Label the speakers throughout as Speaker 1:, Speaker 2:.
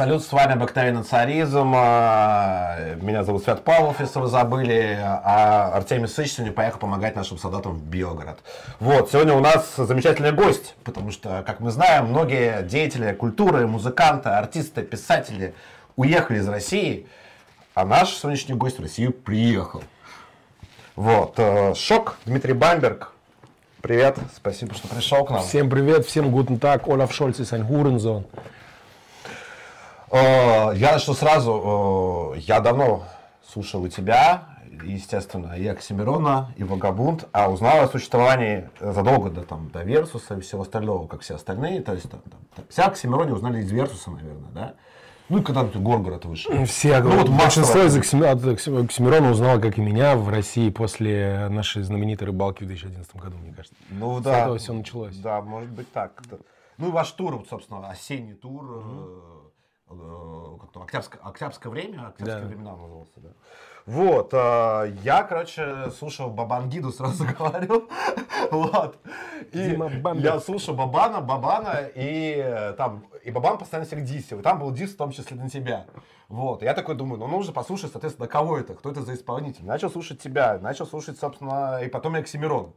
Speaker 1: Салют, с вами обыкновенный царизм. А, Меня зовут Свят Павлов, если вы забыли. А Артемий Сыч сегодня поехал помогать нашим солдатам в Белгород. Вот, сегодня у нас замечательный гость, потому что, как мы знаем, многие деятели культуры, музыканты, артисты, писатели уехали из России, а наш сегодняшний гость в Россию приехал. Вот, э, шок, Дмитрий Бамберг. Привет, спасибо, что пришел к нам.
Speaker 2: Всем привет, всем guten Tag, Олаф Шольц ist ein Hurensohn.
Speaker 1: Я начну сразу. Я давно слушал и тебя, естественно, и Оксимирона, и Вагабунд, а узнал о существовании задолго до, там, до Версуса и всего остального, как все остальные. То есть, там, там, все Оксимироне узнали из Версуса, наверное, да? Ну и когда тут Горгород вышел.
Speaker 2: Все,
Speaker 1: Ну, вот
Speaker 2: большинство из Оксимирона узнало, как и меня, в России после нашей знаменитой рыбалки в 2011 году, мне кажется.
Speaker 1: Ну
Speaker 2: С
Speaker 1: да.
Speaker 2: этого все началось.
Speaker 1: Да, может быть так. Ну и ваш тур, вот, собственно, осенний тур, э, как там, октябрьское, октябрьское время, октябрьские
Speaker 2: Да.
Speaker 1: времена назывался, да. Вот, э, я, короче, слушал Бабангиду, сразу говорю, вот. И я слушал Бабана, Бабана, и э, там, и Бабан постоянно всех дисил, и там был дис в том числе на тебя. Вот, я такой думаю, ну нужно послушать, соответственно, кого это, кто это за исполнитель. Начал слушать тебя, начал слушать, собственно, и потом и Оксимирона.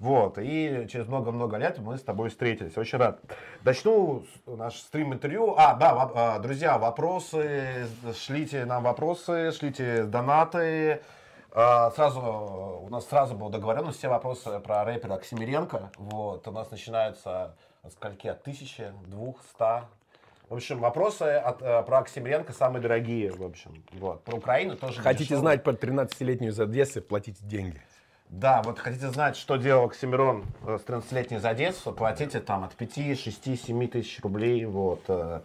Speaker 1: Вот, и через много-много лет мы с тобой встретились. Очень рад. Начну наш стрим-интервью. А, да, а, друзья, вопросы, шлите нам вопросы, шлите донаты. А, Сразу, у нас сразу была договоренность, все вопросы про рэпера Оксимиренко. Вот, у нас начинаются от скольки? От тысячи, двух, ста. В общем, вопросы от, э, про Оксимиренко самые дорогие, в общем. Вот. Про Украину тоже
Speaker 2: Хотите
Speaker 1: дешевые.
Speaker 2: знать про 13-летнюю из Одессы, платите деньги.
Speaker 1: Да, вот хотите знать, что делал Оксимирон э, с 13-летней за Одессу, платите там от 5, 6, 7 тысяч рублей, вот. э,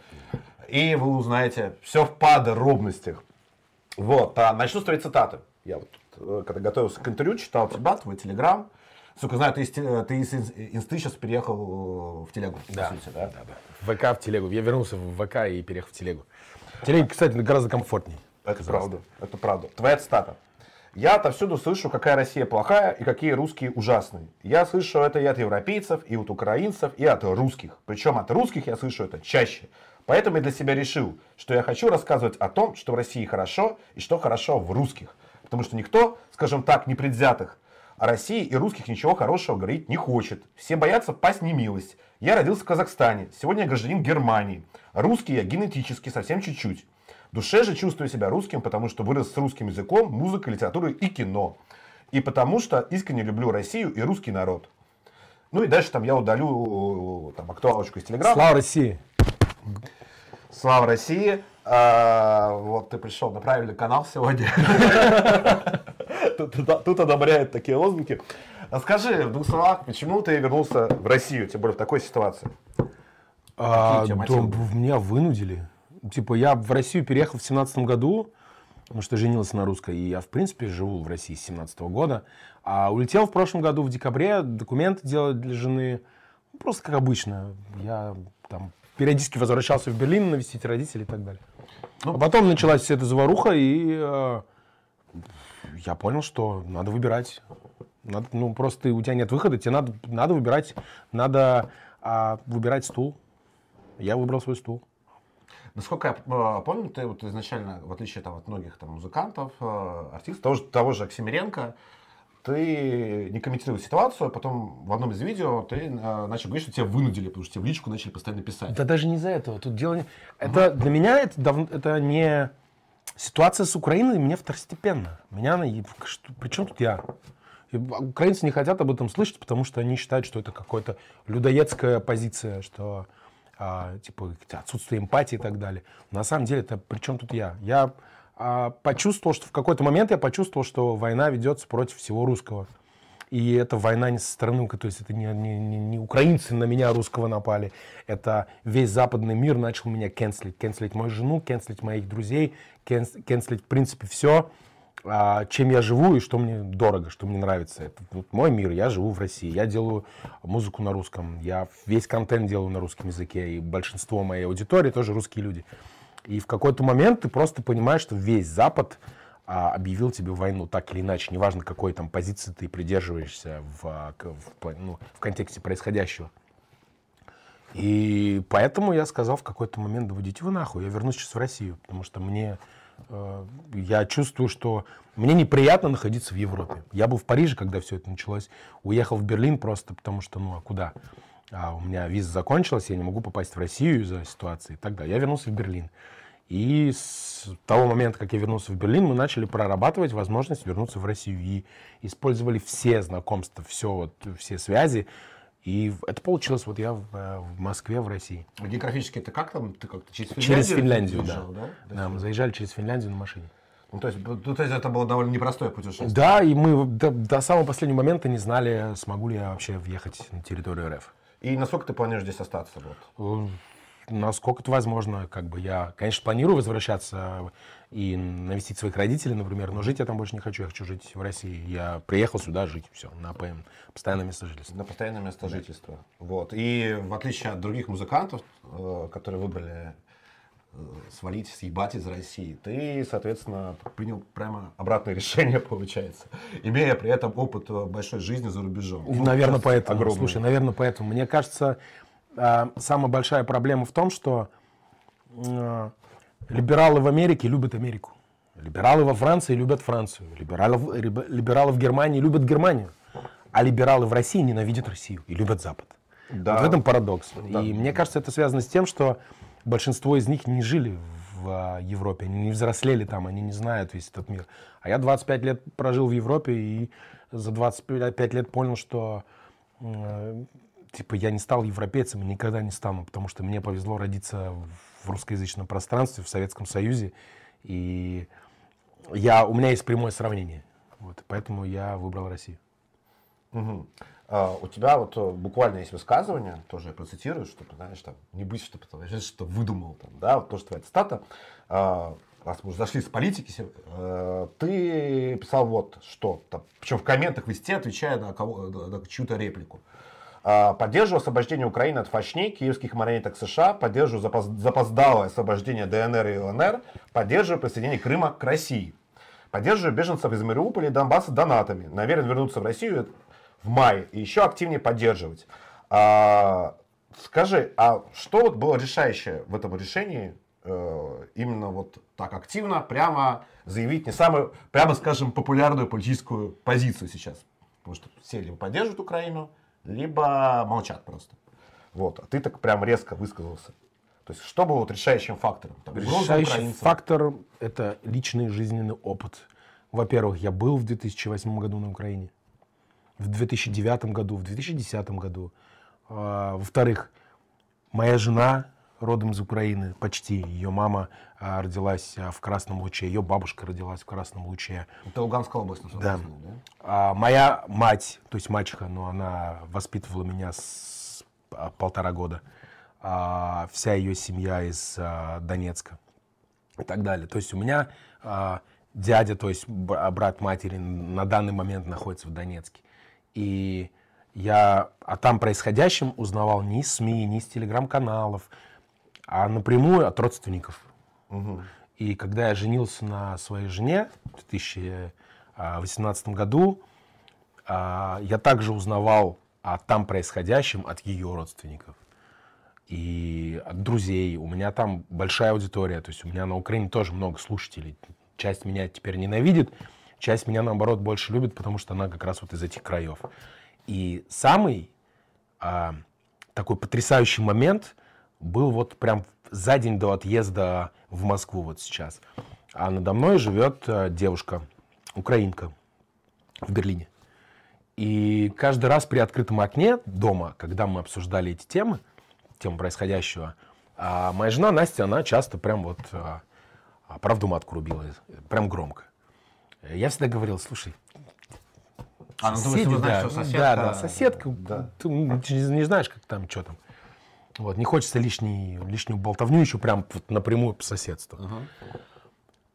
Speaker 1: И вы узнаете все в подробностях. Вот, а начну с твоей цитаты. Я вот, э, когда готовился к интервью, читал тебя, твой телеграм. Сука, знаю, ты из, ты из ин- инсты сейчас переехал в телегу, по сути, да?
Speaker 2: В ВК в телегу. Я вернулся в ВК и переехал в телегу. Телега, кстати, гораздо комфортней.
Speaker 1: Это правда, это правда. Твоя цитата. Я отовсюду слышу, какая Россия плохая и какие русские ужасные. Я слышу это и от европейцев, и от украинцев, и от русских. Причем от русских я слышу это чаще. Поэтому я для себя решил, что я хочу рассказывать о том, что в России хорошо и что хорошо в русских. Потому что никто, скажем так, непредвзятых о России и русских ничего хорошего говорить не хочет. Все боятся пасть немилость. Я родился в Казахстане. Сегодня я гражданин Германии. Русский я генетически совсем чуть-чуть. Душе же чувствую себя русским, потому что вырос с русским языком, музыкой, литературой и кино. И потому что искренне люблю Россию и русский народ. Ну и дальше там я удалю э, там, актуалочку из Телеграма.
Speaker 2: Слава России!
Speaker 1: Слава России. А, вот ты пришел на правильный канал сегодня. Тут, одобряют такие лозунги. А скажи в двух словах, почему ты вернулся в Россию, тем более в такой ситуации?
Speaker 2: А, да, меня вынудили. Типа, я в Россию переехал в семнадцатом году, потому что женился на русской, и я, в принципе, живу в России с 17 года. А улетел в прошлом году в декабре, документы делать для жены. Ну, Просто как обычно. Я там периодически возвращался в Берлин навестить родителей и так далее.
Speaker 1: Ну,
Speaker 2: а потом началась вся эта заваруха, и э, я понял, что надо выбирать. Надо, ну, просто у тебя нет выхода, тебе надо, надо выбирать, надо а, выбирать стул. Я выбрал свой стул.
Speaker 1: Насколько я э, помню, ты вот изначально, в отличие там, от многих там, музыкантов, э, артистов, того же, того же Оксимиренко, ты не комментировал ситуацию, а потом в одном из видео ты э, начал говорить, что тебя вынудили, потому что тебе в личку начали постоянно писать.
Speaker 2: Да даже не из-за этого. Тут дело не... Это для меня это, дав- это не... Ситуация с Украиной меня второстепенно. Меня она... и- что- При чем тут я? И Украинцы не хотят об этом слышать, потому что они считают, что это какая-то людоедская позиция, что а, типа отсутствие эмпатии и так далее. На самом деле, это при чем тут я? Я а, почувствовал, что в какой-то момент я почувствовал, что война ведется против всего русского. И это война не со стороны, то есть это не, не, не- украинцы на меня русского напали, это весь западный мир начал меня кенслить, кенслить мою жену, кенслить моих друзей, кенс- кенслить в принципе все, чем я живу и что мне дорого, что мне нравится. Это вот мой мир, я живу в России, я делаю музыку на русском, я весь контент делаю на русском языке, и большинство моей аудитории тоже русские люди. И в какой-то момент ты просто понимаешь, что весь Запад а, объявил тебе войну так или иначе, неважно, какой там позиции ты придерживаешься в, а, в ну, в контексте происходящего. И поэтому я сказал в какой-то момент, да выйдите вы нахуй, я вернусь сейчас в Россию, потому что мне, я чувствую, что мне неприятно находиться в Европе. Я был в Париже, когда все это началось, уехал в Берлин просто потому что, ну а куда? А у меня виза закончилась, я не могу попасть в Россию из-за ситуации и так далее. Я вернулся в Берлин. И с того момента, как я вернулся в Берлин, мы начали прорабатывать возможность вернуться в Россию. И использовали все знакомства, все, вот, все связи. И это получилось вот я в, э, в Москве, в России.
Speaker 1: А Географически это как там? Ты как-то через Финляндию?
Speaker 2: Через Финляндию, да.
Speaker 1: да?
Speaker 2: Да, мы заезжали через Финляндию на машине.
Speaker 1: Ну, то есть, ну, то есть это было довольно непростое путешествие.
Speaker 2: Да, и мы до, до самого последнего момента не знали, смогу ли я вообще въехать на территорию РФ.
Speaker 1: И насколько ты планируешь здесь остаться? Вот?
Speaker 2: Насколько это возможно, как бы я, конечно, планирую возвращаться и навестить своих родителей, например, но жить я там больше не хочу, я хочу жить в России. Я приехал сюда жить, все, на ПМ, постоянное место жительства.
Speaker 1: На постоянное место да. жительства. Вот. И в отличие от других музыкантов, э, которые выбрали э, свалить, съебать из России, ты, соответственно, принял прямо обратное решение, получается, имея при этом опыт большой жизни за рубежом.
Speaker 2: Наверное, поэтому. Огромный. Слушай, наверное, поэтому. Мне кажется, самая большая проблема в том, что а, либералы в Америке любят Америку. Либералы во Франции любят Францию. Либералы, либералы в Германии любят Германию. А либералы в России ненавидят Россию и любят Запад. Да. Вот в этом парадокс. Да. И мне кажется, это связано с тем, что большинство из них не жили в а, Европе, они не взрослели там, они не знают весь этот мир. А я 25 лет прожил в Европе и за 25 лет понял, что типа я не стал европейцем и никогда не стану, потому что мне повезло родиться в русскоязычном пространстве, в Советском Союзе, и я, у меня есть прямое сравнение. Вот, поэтому я выбрал Россию.
Speaker 1: Угу. А, у тебя вот э, буквально есть высказывание, тоже я процитирую, чтобы, знаешь, там, не быть, чтобы ты что выдумал, там, да, вот тоже твоя цитата. А, раз мы уже зашли с политики, э, ты писал вот что, там, причем в комментах везде отвечая на, кого, на чью-то реплику. А, поддерживаю освобождение Украины от фашней, киевских марионеток США, поддерживаю запоздалое освобождение ДНР и ЛНР, поддерживаю присоединение Крыма к России. Поддерживаю беженцев из Мариуполя и Донбасса донатами. Наверное, вернуться в Россию в мае и еще активнее поддерживать. А, скажи, а что вот было решающее в этом решении э, именно вот так активно, прямо заявить не самую, прямо скажем, популярную политическую позицию сейчас? Потому что все либо поддерживают Украину, либо молчат просто. Вот, а ты так прям резко высказался. То есть, что было вот решающим фактором?
Speaker 2: Там, Решающий фактор – это личный жизненный опыт. Во-первых, я был в 2008 году на Украине, в 2009 году, в 2010 году. А, во-вторых, моя жена родом из Украины, почти. Ее мама а, родилась а, в Красном Луче, ее бабушка родилась в Красном Луче.
Speaker 1: Это Луганская область,
Speaker 2: да. да? А, моя мать, то есть мачеха, но она воспитывала меня с а, полтора года. А, вся ее семья из а, Донецка и так далее. То есть у меня а, дядя, то есть брат матери на данный момент находится в Донецке. И я о там происходящем узнавал ни из СМИ, ни из телеграм-каналов, а напрямую от родственников. Угу. И когда я женился на своей жене в 2018 году, а, я также узнавал о там происходящем от ее родственников и от друзей. У меня там большая аудитория, то есть у меня на Украине тоже много слушателей. Часть меня теперь ненавидит, часть меня наоборот больше любит, потому что она как раз вот из этих краев. И самый а, такой потрясающий момент был вот прям за день до отъезда в Москву вот сейчас. А надо мной живет э, девушка, украинка, в Берлине. И каждый раз при открытом окне дома, когда мы обсуждали эти темы, тему происходящего, а моя жена Настя, она часто прям вот а, а правду матку рубила, прям громко. Я всегда говорил, слушай,
Speaker 1: а, ну, соседи, думаешь, да, знаешь, соседка,
Speaker 2: да, да, соседка, да. ты не знаешь, как там, что там. Вот, не хочется лишний, лишнюю болтовню еще прям вот напрямую по соседству. Uh-huh.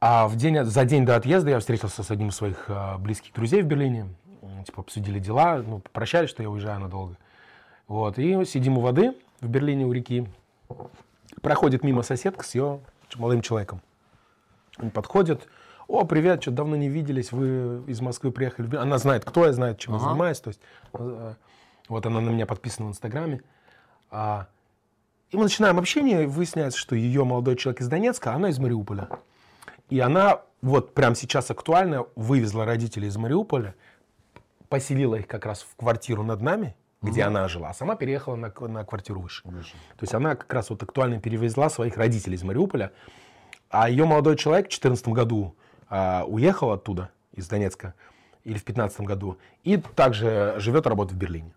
Speaker 2: А в день, за день до отъезда я встретился с одним из своих а, близких друзей в Берлине. Типа обсудили дела, ну, попрощались, что я уезжаю надолго. Вот, и сидим у воды в Берлине у реки. Проходит мимо соседка с ее молодым человеком. Он подходит, о, привет, что давно не виделись, вы из Москвы приехали. Она знает, кто я, знает, чем ага. я занимаюсь. То есть, э, вот она на меня подписана в Инстаграме. А, И мы начинаем общение, и выясняется, что ее молодой человек из Донецка, а она из Мариуполя. И она вот прямо сейчас актуально вывезла родителей из Мариуполя, поселила их как раз в квартиру над нами, где она жила, а сама переехала на, на квартиру выше. То есть она как раз вот актуально перевезла своих родителей из Мариуполя, а ее молодой человек в 2014 году а, уехал оттуда, из Донецка, или в 2015 году, и также живет и работает в Берлине.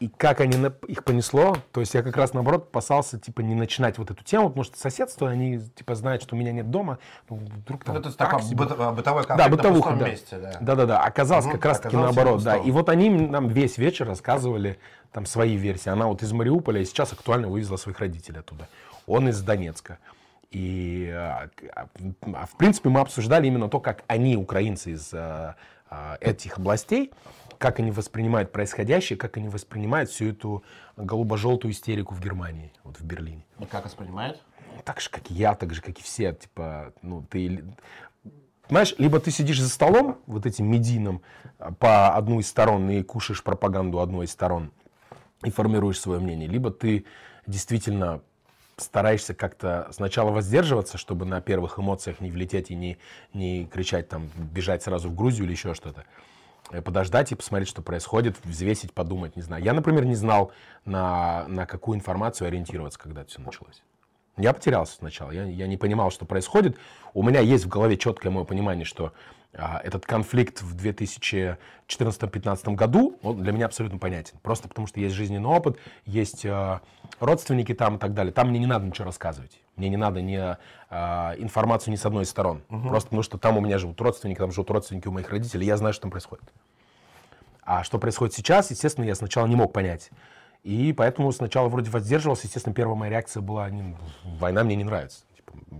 Speaker 2: И как они их понесло, то есть я как раз наоборот опасался, типа, не начинать вот эту тему, потому что соседство, они, типа, знают, что у меня нет дома, ну, вдруг там
Speaker 1: Вот это
Speaker 2: так
Speaker 1: такой
Speaker 2: себе.
Speaker 1: быт- а, бытовой
Speaker 2: Да,
Speaker 1: конфликт на
Speaker 2: бытовуха, да.
Speaker 1: месте, да.
Speaker 2: Да-да-да, оказалось
Speaker 1: Мгм,
Speaker 2: как раз-таки наоборот, да. И вот они нам весь вечер рассказывали там свои версии. Она вот из Мариуполя и сейчас актуально вывезла своих родителей оттуда. Он из Донецка. И, а, а, а, в принципе, мы обсуждали именно то, как они, украинцы из а, этих областей, как они воспринимают происходящее, как они воспринимают всю эту голубо-желтую истерику в Германии, вот в Берлине.
Speaker 1: И как воспринимает?
Speaker 2: Так же, как и я, так же, как и все. Типа, ну, ты... Понимаешь, либо ты сидишь за столом, вот этим медийным, по одну из сторон и кушаешь пропаганду одной из сторон и формируешь свое мнение, либо ты действительно стараешься как-то сначала воздерживаться, чтобы на первых эмоциях не влететь и не, не кричать, там, бежать сразу в Грузию или еще что-то. Э, Подождать и посмотреть, что происходит, взвесить, подумать, не знаю. Я, например, не знал, на, на какую информацию ориентироваться, когда это все началось. Я потерялся сначала, я, я не понимал, что происходит. У меня есть в голове четкое мое понимание, что этот конфликт в 2014-2015 году, он для меня абсолютно понятен. Просто потому, что есть жизненный опыт, есть а, родственники там и так далее. Там мне не надо ничего рассказывать. Мне не надо ни, а, информацию ни с одной из сторон. Просто потому, что там у меня живут родственники, там живут родственники у моих родителей, я знаю, что там происходит. А что происходит сейчас, естественно, я сначала не мог понять. И поэтому сначала вроде воздерживался. Естественно, первая моя реакция была, война мне не нравится.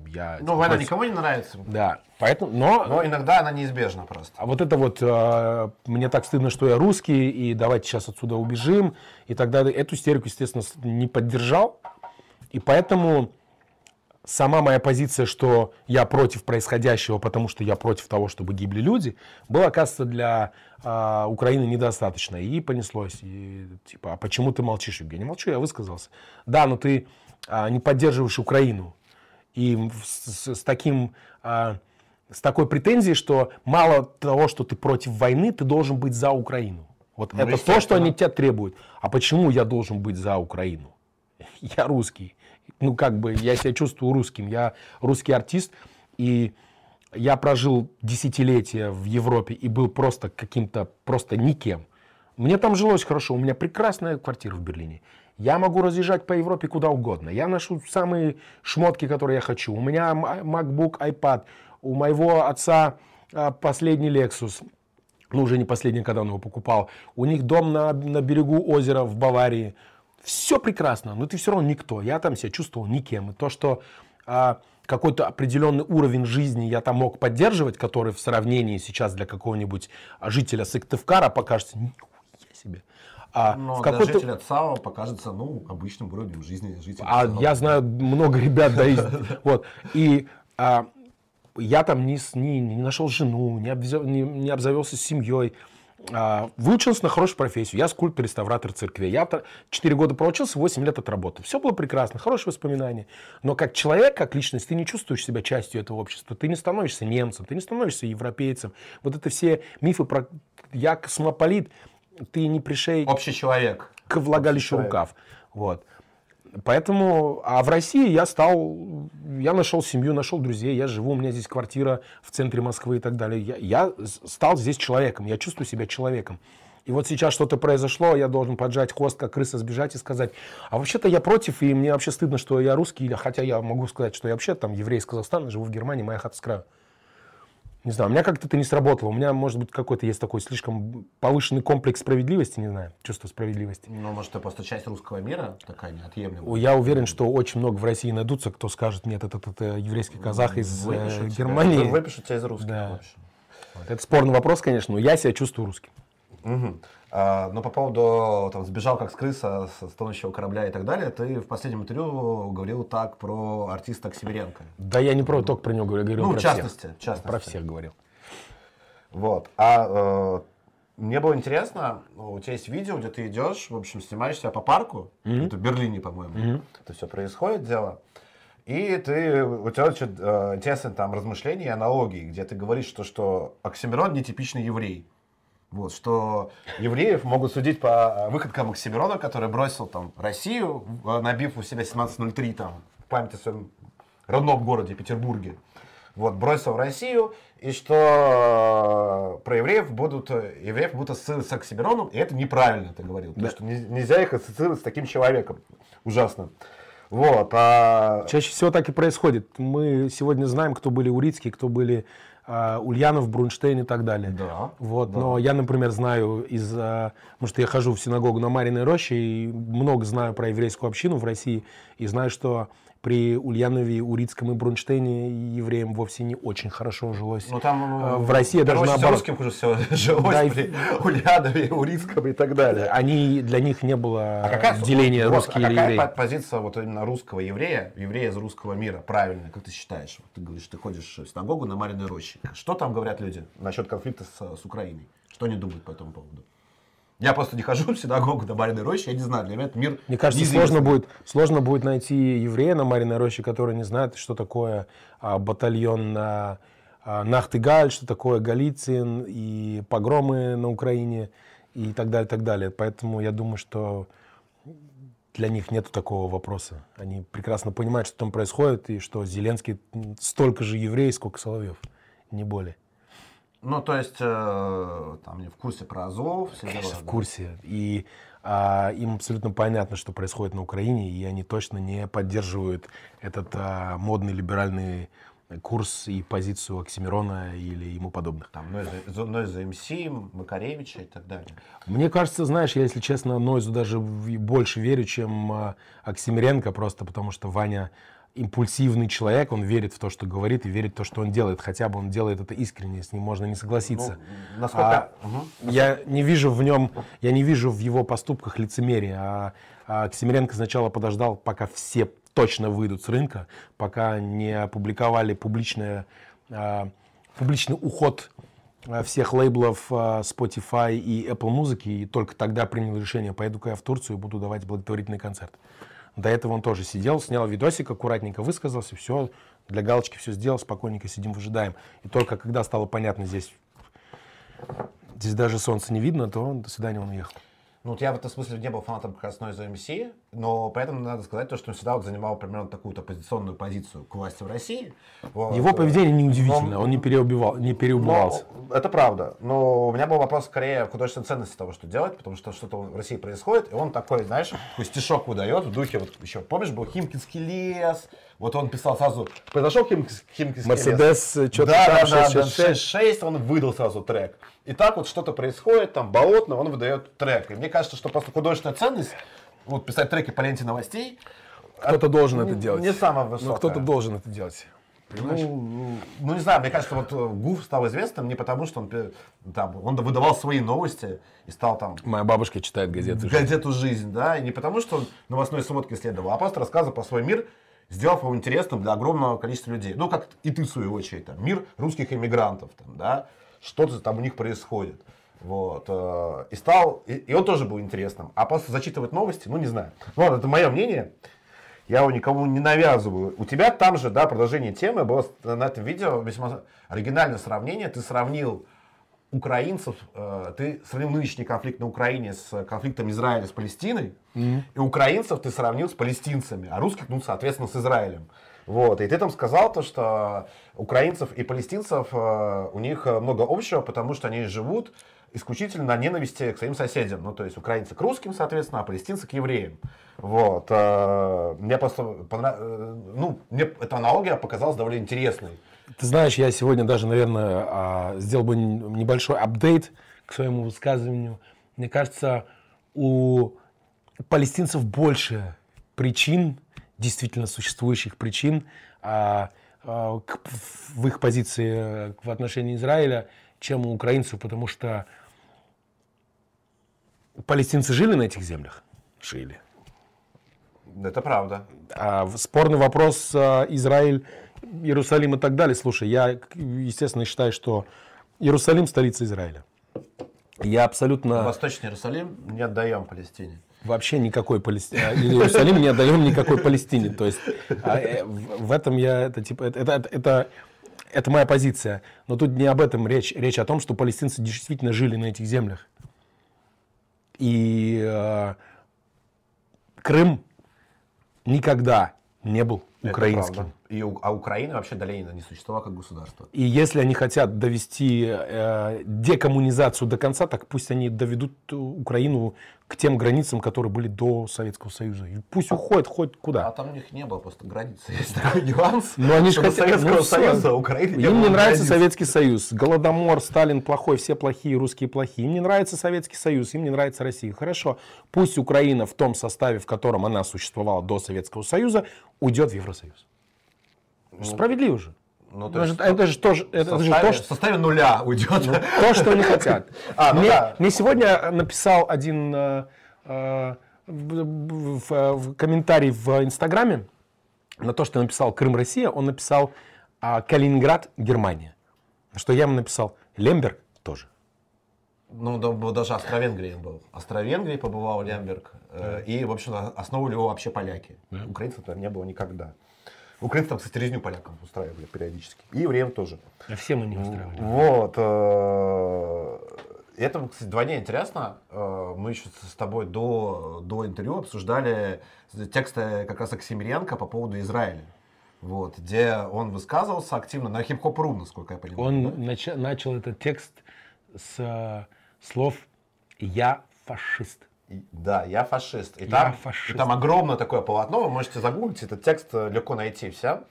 Speaker 2: Я,
Speaker 1: Ну,
Speaker 2: типа,
Speaker 1: война
Speaker 2: против-
Speaker 1: никому не нравится.
Speaker 2: Да, поэтому, но,
Speaker 1: Но иногда она неизбежна просто.
Speaker 2: а вот это вот, э, мне так стыдно, что я русский, и давайте сейчас отсюда убежим, и так далее. Эту истерику, естественно, не поддержал. И поэтому сама моя позиция, что я против происходящего, потому что я против того, чтобы гибли люди, была, оказывается, для а, Украины недостаточно. И понеслось. И, типа, а почему ты молчишь, Евгений? Молчу, я высказался. Да, но ты а, не поддерживаешь Украину. И с, с таким, а, с такой претензией, что мало того, что ты против войны, ты должен быть за Украину. Вот
Speaker 1: Ну,
Speaker 2: это то, что они тебя требуют. А почему я должен быть за Украину? Я русский. Ну, как бы, я себя чувствую русским. Я русский артист. И я прожил десятилетия в Европе и был просто каким-то, просто никем. Мне там жилось хорошо. У меня прекрасная квартира в Берлине. Я могу разъезжать по Европе куда угодно. Я ношу самые шмотки, которые я хочу. У меня MacBook, iPad. У моего отца а, последний Lexus ну, уже не последний, когда он его покупал. У них дом на, на берегу озера в Баварии. Все прекрасно, но ты все равно никто. Я там себя чувствовал никем. И то, что а, какой-то определенный уровень жизни я там мог поддерживать, который в сравнении сейчас для какого-нибудь жителя Сыктывкара покажется себе. А
Speaker 1: Но
Speaker 2: в какой-то...
Speaker 1: жителя ЦАО покажется, ну, обычным уровнем жизни жителя
Speaker 2: А
Speaker 1: ЦАО.
Speaker 2: я знаю много ребят, да, из- вот. И а, я там не, не, не нашел жену, не, обзя- не, не обзавелся семьей. А, выучился на хорошую профессию. Я скульптор, реставратор церкви. Я 4 года проучился, 8 лет отработал. Все было прекрасно, хорошие воспоминания. Но как человек, как личность, ты не чувствуешь себя частью этого общества. Ты не становишься немцем, ты не становишься европейцем. Вот это все мифы про я космополит, ты не пришей
Speaker 1: Общий человек.
Speaker 2: к влагалищу
Speaker 1: человек.
Speaker 2: рукав. Вот. Поэтому, а в России я стал, я нашел семью, нашел друзей, я живу, у меня здесь квартира в центре Москвы и так далее. Я, я стал здесь человеком, я чувствую себя человеком. И вот сейчас что-то произошло, я должен поджать хвост, как крыса сбежать и сказать, а вообще-то я против, и мне вообще стыдно, что я русский, или- хотя я могу сказать, что я вообще там еврей из Казахстана, живу в Германии, моя хата с краю. Не знаю, у меня как-то это не сработало. У меня, может быть, какой-то есть такой слишком повышенный комплекс справедливости, не знаю, чувство справедливости.
Speaker 1: Ну, может, это просто часть русского мира такая неотъемлемая.
Speaker 2: Я уверен, что очень много в России найдутся, кто скажет, нет, этот, это еврейский казах из э,
Speaker 1: Выпишут тебя.
Speaker 2: Германии.
Speaker 1: Вы- Выпишут тебя из русских.
Speaker 2: Да.
Speaker 1: в общем.
Speaker 2: Это спорный вопрос, конечно, но я себя чувствую русским.
Speaker 1: Мгм. А, но по поводу там, сбежал как с крыса с, тонущего корабля и так далее, ты в последнем интервью говорил так про артиста Ксеверенко.
Speaker 2: Да я не про, только про него говорю, я говорю
Speaker 1: Ну,
Speaker 2: про
Speaker 1: в частности,
Speaker 2: всех.
Speaker 1: в частности.
Speaker 2: Про всех говорил.
Speaker 1: Вот. А э, мне было интересно, ну, у тебя есть видео, где ты идешь, в общем, снимаешь себя по парку,
Speaker 2: Мгм.
Speaker 1: это в Берлине, по-моему,
Speaker 2: Мгм.
Speaker 1: это все происходит дело, и ты, у тебя очень э, интересные там размышления и аналогии, где ты говоришь, что, что Оксимирон нетипичный еврей. Вот, что евреев могут судить по выходкам Оксимирона, который бросил там Россию, в- набив у себя 17.03 там, в память о своем родном городе Петербурге. Вот, бросил Россию, и что э, про евреев будут, э, евреев будут ассоциировать с Оксимироном, и это неправильно, ты говорил. Потому
Speaker 2: Да.
Speaker 1: что не- нельзя их ассоциировать с таким человеком. Ужасно. Вот, а...
Speaker 2: Чаще всего так и происходит. Мы сегодня знаем, кто были Урицкие, кто были Ульянов, Брунштейн и так далее.
Speaker 1: Да,
Speaker 2: Вот,
Speaker 1: да.
Speaker 2: но я, например, знаю из, а, потому что я хожу в синагогу на Мариной роще и много знаю про еврейскую общину в России и знаю, что при Ульянове, Урицком и Брунштейне евреям вовсе не очень хорошо жилось.
Speaker 1: Ну, там,
Speaker 2: А,
Speaker 1: ну,
Speaker 2: в России даже наоборот.
Speaker 1: русским хуже всего жилось,
Speaker 2: Да,
Speaker 1: при Ульянове, Урицком и так далее.
Speaker 2: Они, для них не было
Speaker 1: А какая,
Speaker 2: деления
Speaker 1: вот,
Speaker 2: русский
Speaker 1: а
Speaker 2: или
Speaker 1: какая
Speaker 2: еврей.
Speaker 1: по- позиция вот именно русского еврея, еврея из русского мира, правильная, как ты считаешь? Ты говоришь, ты ходишь в синагогу на Мариной роще. Что там говорят люди насчет конфликта с, с Украиной? Что они думают по этому поводу? Я просто не хожу в синагогу на Мариной роще, я не знаю, для меня это мир
Speaker 2: Мне кажется,
Speaker 1: неизвестный.
Speaker 2: сложно будет, сложно будет найти еврея на Мариной роще, который не знает, что такое а, батальон на а, Нахтыгаль, что такое Голицын и погромы на Украине и так далее, так далее. Поэтому я думаю, что для них нет такого вопроса. Они прекрасно понимают, что там происходит, и что Зеленский столько же еврей, сколько Соловьев, не более.
Speaker 1: Ну, то есть, э, там, не в курсе про Азов, все
Speaker 2: Конечно,
Speaker 1: дела,
Speaker 2: в
Speaker 1: да?
Speaker 2: курсе. И а, им абсолютно понятно, что происходит на Украине, и они точно не поддерживают этот а, модный либеральный курс и позицию Оксимирона или ему подобных.
Speaker 1: Там Нойза, Нойза МС, Макаревича и так далее.
Speaker 2: Мне кажется, знаешь, я, если честно, Нойзу даже больше верю, чем а, Оксимиренко, просто потому что Ваня импульсивный человек, он верит в то, что говорит, и верит в то, что он делает. Хотя бы он делает это искренне, с ним можно не согласиться.
Speaker 1: Ну, насколько...
Speaker 2: А,
Speaker 1: Мгм.
Speaker 2: Я не вижу в нем, я не вижу в его поступках лицемерия. А, а Оксимиренко сначала подождал, пока все точно выйдут с рынка, пока не опубликовали публичное, а, публичный уход а, всех лейблов а, Spotify и Apple музыки, и только тогда принял решение, поеду-ка я в Турцию и буду давать благотворительный концерт. До этого он тоже сидел, снял видосик, аккуратненько высказался, все, для галочки все сделал, спокойненько сидим, выжидаем. И только когда стало понятно, здесь Здесь даже солнца не видно, то до свидания он уехал.
Speaker 1: Ну, вот я в этом смысле не был фанатом как раз МС, но поэтому надо сказать то, что он всегда вот занимал примерно такую-то оппозиционную позицию к власти в России. Вот.
Speaker 2: Его поведение неудивительно,
Speaker 1: Но-
Speaker 2: он не, переубивал, не переубивался.
Speaker 1: Это правда. Но у меня был вопрос скорее в художественной ценности того, что делать, потому что что-то в России происходит, и он такой, знаешь, такой стишок выдает в духе, вот еще, помнишь, был Химкинский лес, вот он писал сразу, произошел Химкинский, лес.
Speaker 2: Мерседес, э, что-то
Speaker 1: да,
Speaker 2: там,
Speaker 1: да, да,
Speaker 2: 666.
Speaker 1: 666, он выдал сразу трек. И так вот что-то происходит, там, болотно, он выдает трек. И мне кажется, что просто художественная ценность, вот писать треки по ленте новостей,
Speaker 2: Кто-то должен это делать.
Speaker 1: не самая высокая.
Speaker 2: Но кто-то должен это делать. Понимаешь?
Speaker 1: Ну, ну, не знаю, мне кажется, вот э, Гуф стал известным не потому, что он, там, он выдавал свои новости и стал там
Speaker 2: Моя бабушка читает газеты.
Speaker 1: газету «Жизнь», да, и не потому, что он новостной сводки исследовал, а просто рассказывал про свой мир, сделав его интересным для огромного количества людей. Ну, как и ты, в свою очередь, там, мир русских иммигрантов, там, да, что-то там у них происходит. Вот. э, И стал, и, и он тоже был интересным. А просто зачитывать новости, ну, не знаю. Ну, ладно, это мое мнение. Я его никому не навязываю. У тебя там же, да, продолжение темы было на этом видео весьма оригинальное сравнение. Ты сравнил украинцев, э, ты сравнил нынешний конфликт на Украине с конфликтом Израиля с Палестиной, и украинцев ты сравнил с палестинцами, а русских, ну, соответственно, с Израилем. Вот, и ты там сказал то, что украинцев и палестинцев э, у них э, много общего, потому что они живут исключительно на ненависти к своим соседям. Ну, то есть украинцы к русским, соответственно, а палестинцы к евреям. Вот. э, Мне просто понрав- э, ну, мне эта аналогия показалась довольно интересной.
Speaker 2: Ты знаешь, я сегодня даже, наверное, а, сделал бы небольшой апдейт к своему высказыванию. Мне кажется, у палестинцев больше причин, действительно существующих причин, а, а, в их позиции в отношении Израиля, чем у украинцев, потому что палестинцы жили на этих землях? Жили.
Speaker 1: Это правда.
Speaker 2: А спорный вопрос а, Израиль, Иерусалим и так далее. Слушай, я, естественно, считаю, что Иерусалим столица Израиля. Я абсолютно
Speaker 1: Восточный Иерусалим не отдаем Палестине.
Speaker 2: вообще никакой Палестине. Иерусалим не отдаем никакой Палестине. То есть а, э, в в этом я, это типа, это, это, это, это моя позиция. Но тут не об этом речь. Речь о том, что палестинцы действительно жили на этих землях. И э, Крым никогда не был украинским.
Speaker 1: И, а Украина вообще до Ленина не существовала как государство.
Speaker 2: И если они хотят довести э, декоммунизацию до конца, так пусть они доведут Украину к тем границам, которые были до Советского Союза. И пусть уходят хоть
Speaker 1: А
Speaker 2: куда.
Speaker 1: там у них не было просто границы. Есть такой нюанс.
Speaker 2: Но они же хотят-
Speaker 1: Советского
Speaker 2: ну.
Speaker 1: Союза Украины не
Speaker 2: Им не нравится
Speaker 1: границ.
Speaker 2: Советский Союз. Голодомор, Сталин плохой, все плохие, русские плохие. Им не нравится Советский Союз, им не нравится Россия. Хорошо, пусть Украина в том составе, в котором она существовала до Советского Союза, уйдет в Евросоюз. Справедливо же.
Speaker 1: Ну,
Speaker 2: Это
Speaker 1: то есть
Speaker 2: же, это же тоже,
Speaker 1: в
Speaker 2: это же
Speaker 1: составе-
Speaker 2: то,
Speaker 1: в
Speaker 2: что...
Speaker 1: составе нуля уйдет.
Speaker 2: То, что они хотят.
Speaker 1: А, ну
Speaker 2: мне,
Speaker 1: да.
Speaker 2: мне сегодня написал один э, э, в, в- в комментарий в Инстаграме на то, что я написал Крым, Россия, он написал а, Калининград, Германия. Что я ему написал Лемберг тоже.
Speaker 1: Ну, да, даже Австро-Венгрии был. Австро-Венгрии побывал Лемберг. э, И, в общем, основывали его вообще поляки. Украинцев там не было никогда. Украинцы там, кстати, резню полякам устраивали периодически. И евреям тоже.
Speaker 2: А все мы не устраивали.
Speaker 1: Вот. э, Это, кстати, вдвойне интересно. Э, Мы еще с тобой до, до интервью обсуждали тексты как раз Оксимиренко по поводу Израиля. Вот, где он высказывался активно на хип-хоп.ру, насколько я понимаю.
Speaker 2: Он
Speaker 1: да?
Speaker 2: нача- начал этот текст с э, слов «я фашист».
Speaker 1: Да, я фашист. И
Speaker 2: Я
Speaker 1: там,
Speaker 2: фашист.
Speaker 1: и там огромное такое полотно, вы можете загуглить, этот текст э, легко найти вся.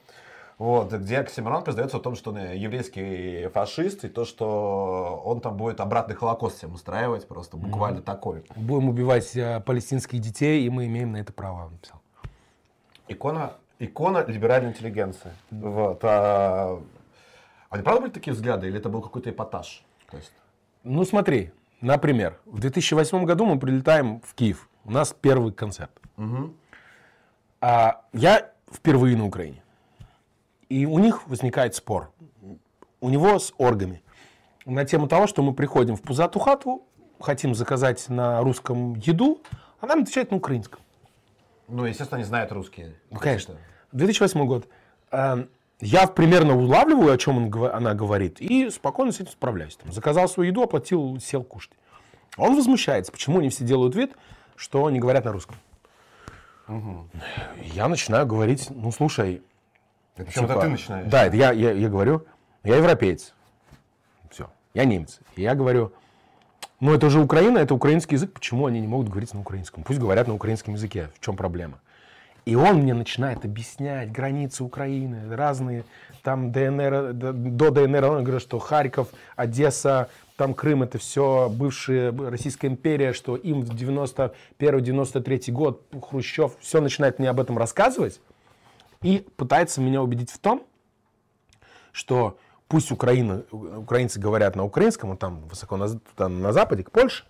Speaker 1: Вот, где Оксимирон признается в том, что он э, еврейский фашист, и то, что он там будет обратный холокост всем устраивать, просто буквально такой.
Speaker 2: Будем убивать э, палестинских детей, и мы имеем на это право, он написал.
Speaker 1: Икона, икона либеральной интеллигенции. Вот. А, они правда были такие взгляды, или это был какой-то эпатаж? То есть,
Speaker 2: Ну смотри, например, в 2008 году мы прилетаем в Киев. У нас первый концерт. А я впервые на Украине. И у них возникает спор. У него с оргами. На тему того, что мы приходим в пузатую хату, хотим заказать на русском еду, а нам отвечают на украинском.
Speaker 1: ну, естественно, они знают русские.
Speaker 2: Ну, конечно. 2008 год. Эм, Я примерно улавливаю, о чем он она говорит, и спокойно с этим справляюсь. Там, заказал свою еду, оплатил, сел кушать. Он возмущается, почему они все делают вид, что они говорят на русском. Я начинаю говорить, ну слушай,
Speaker 1: это
Speaker 2: типа,
Speaker 1: ты начинаешь.
Speaker 2: Да, это я, я, я говорю, я европеец. Все, я немец. И я говорю, ну это же Украина, это украинский язык, почему они не могут говорить на украинском? Пусть говорят на украинском языке, в чем проблема? И он мне начинает объяснять границы Украины, разные, там ДНР, до ДНР, он говорит, что Харьков, Одесса, там Крым, это все бывшая Российская империя, что им в 91-93 год Хрущев все начинает мне об этом рассказывать и пытается меня убедить в том, что пусть Украина, украинцы говорят на украинском, вот там высоко на, там на западе, к Польше,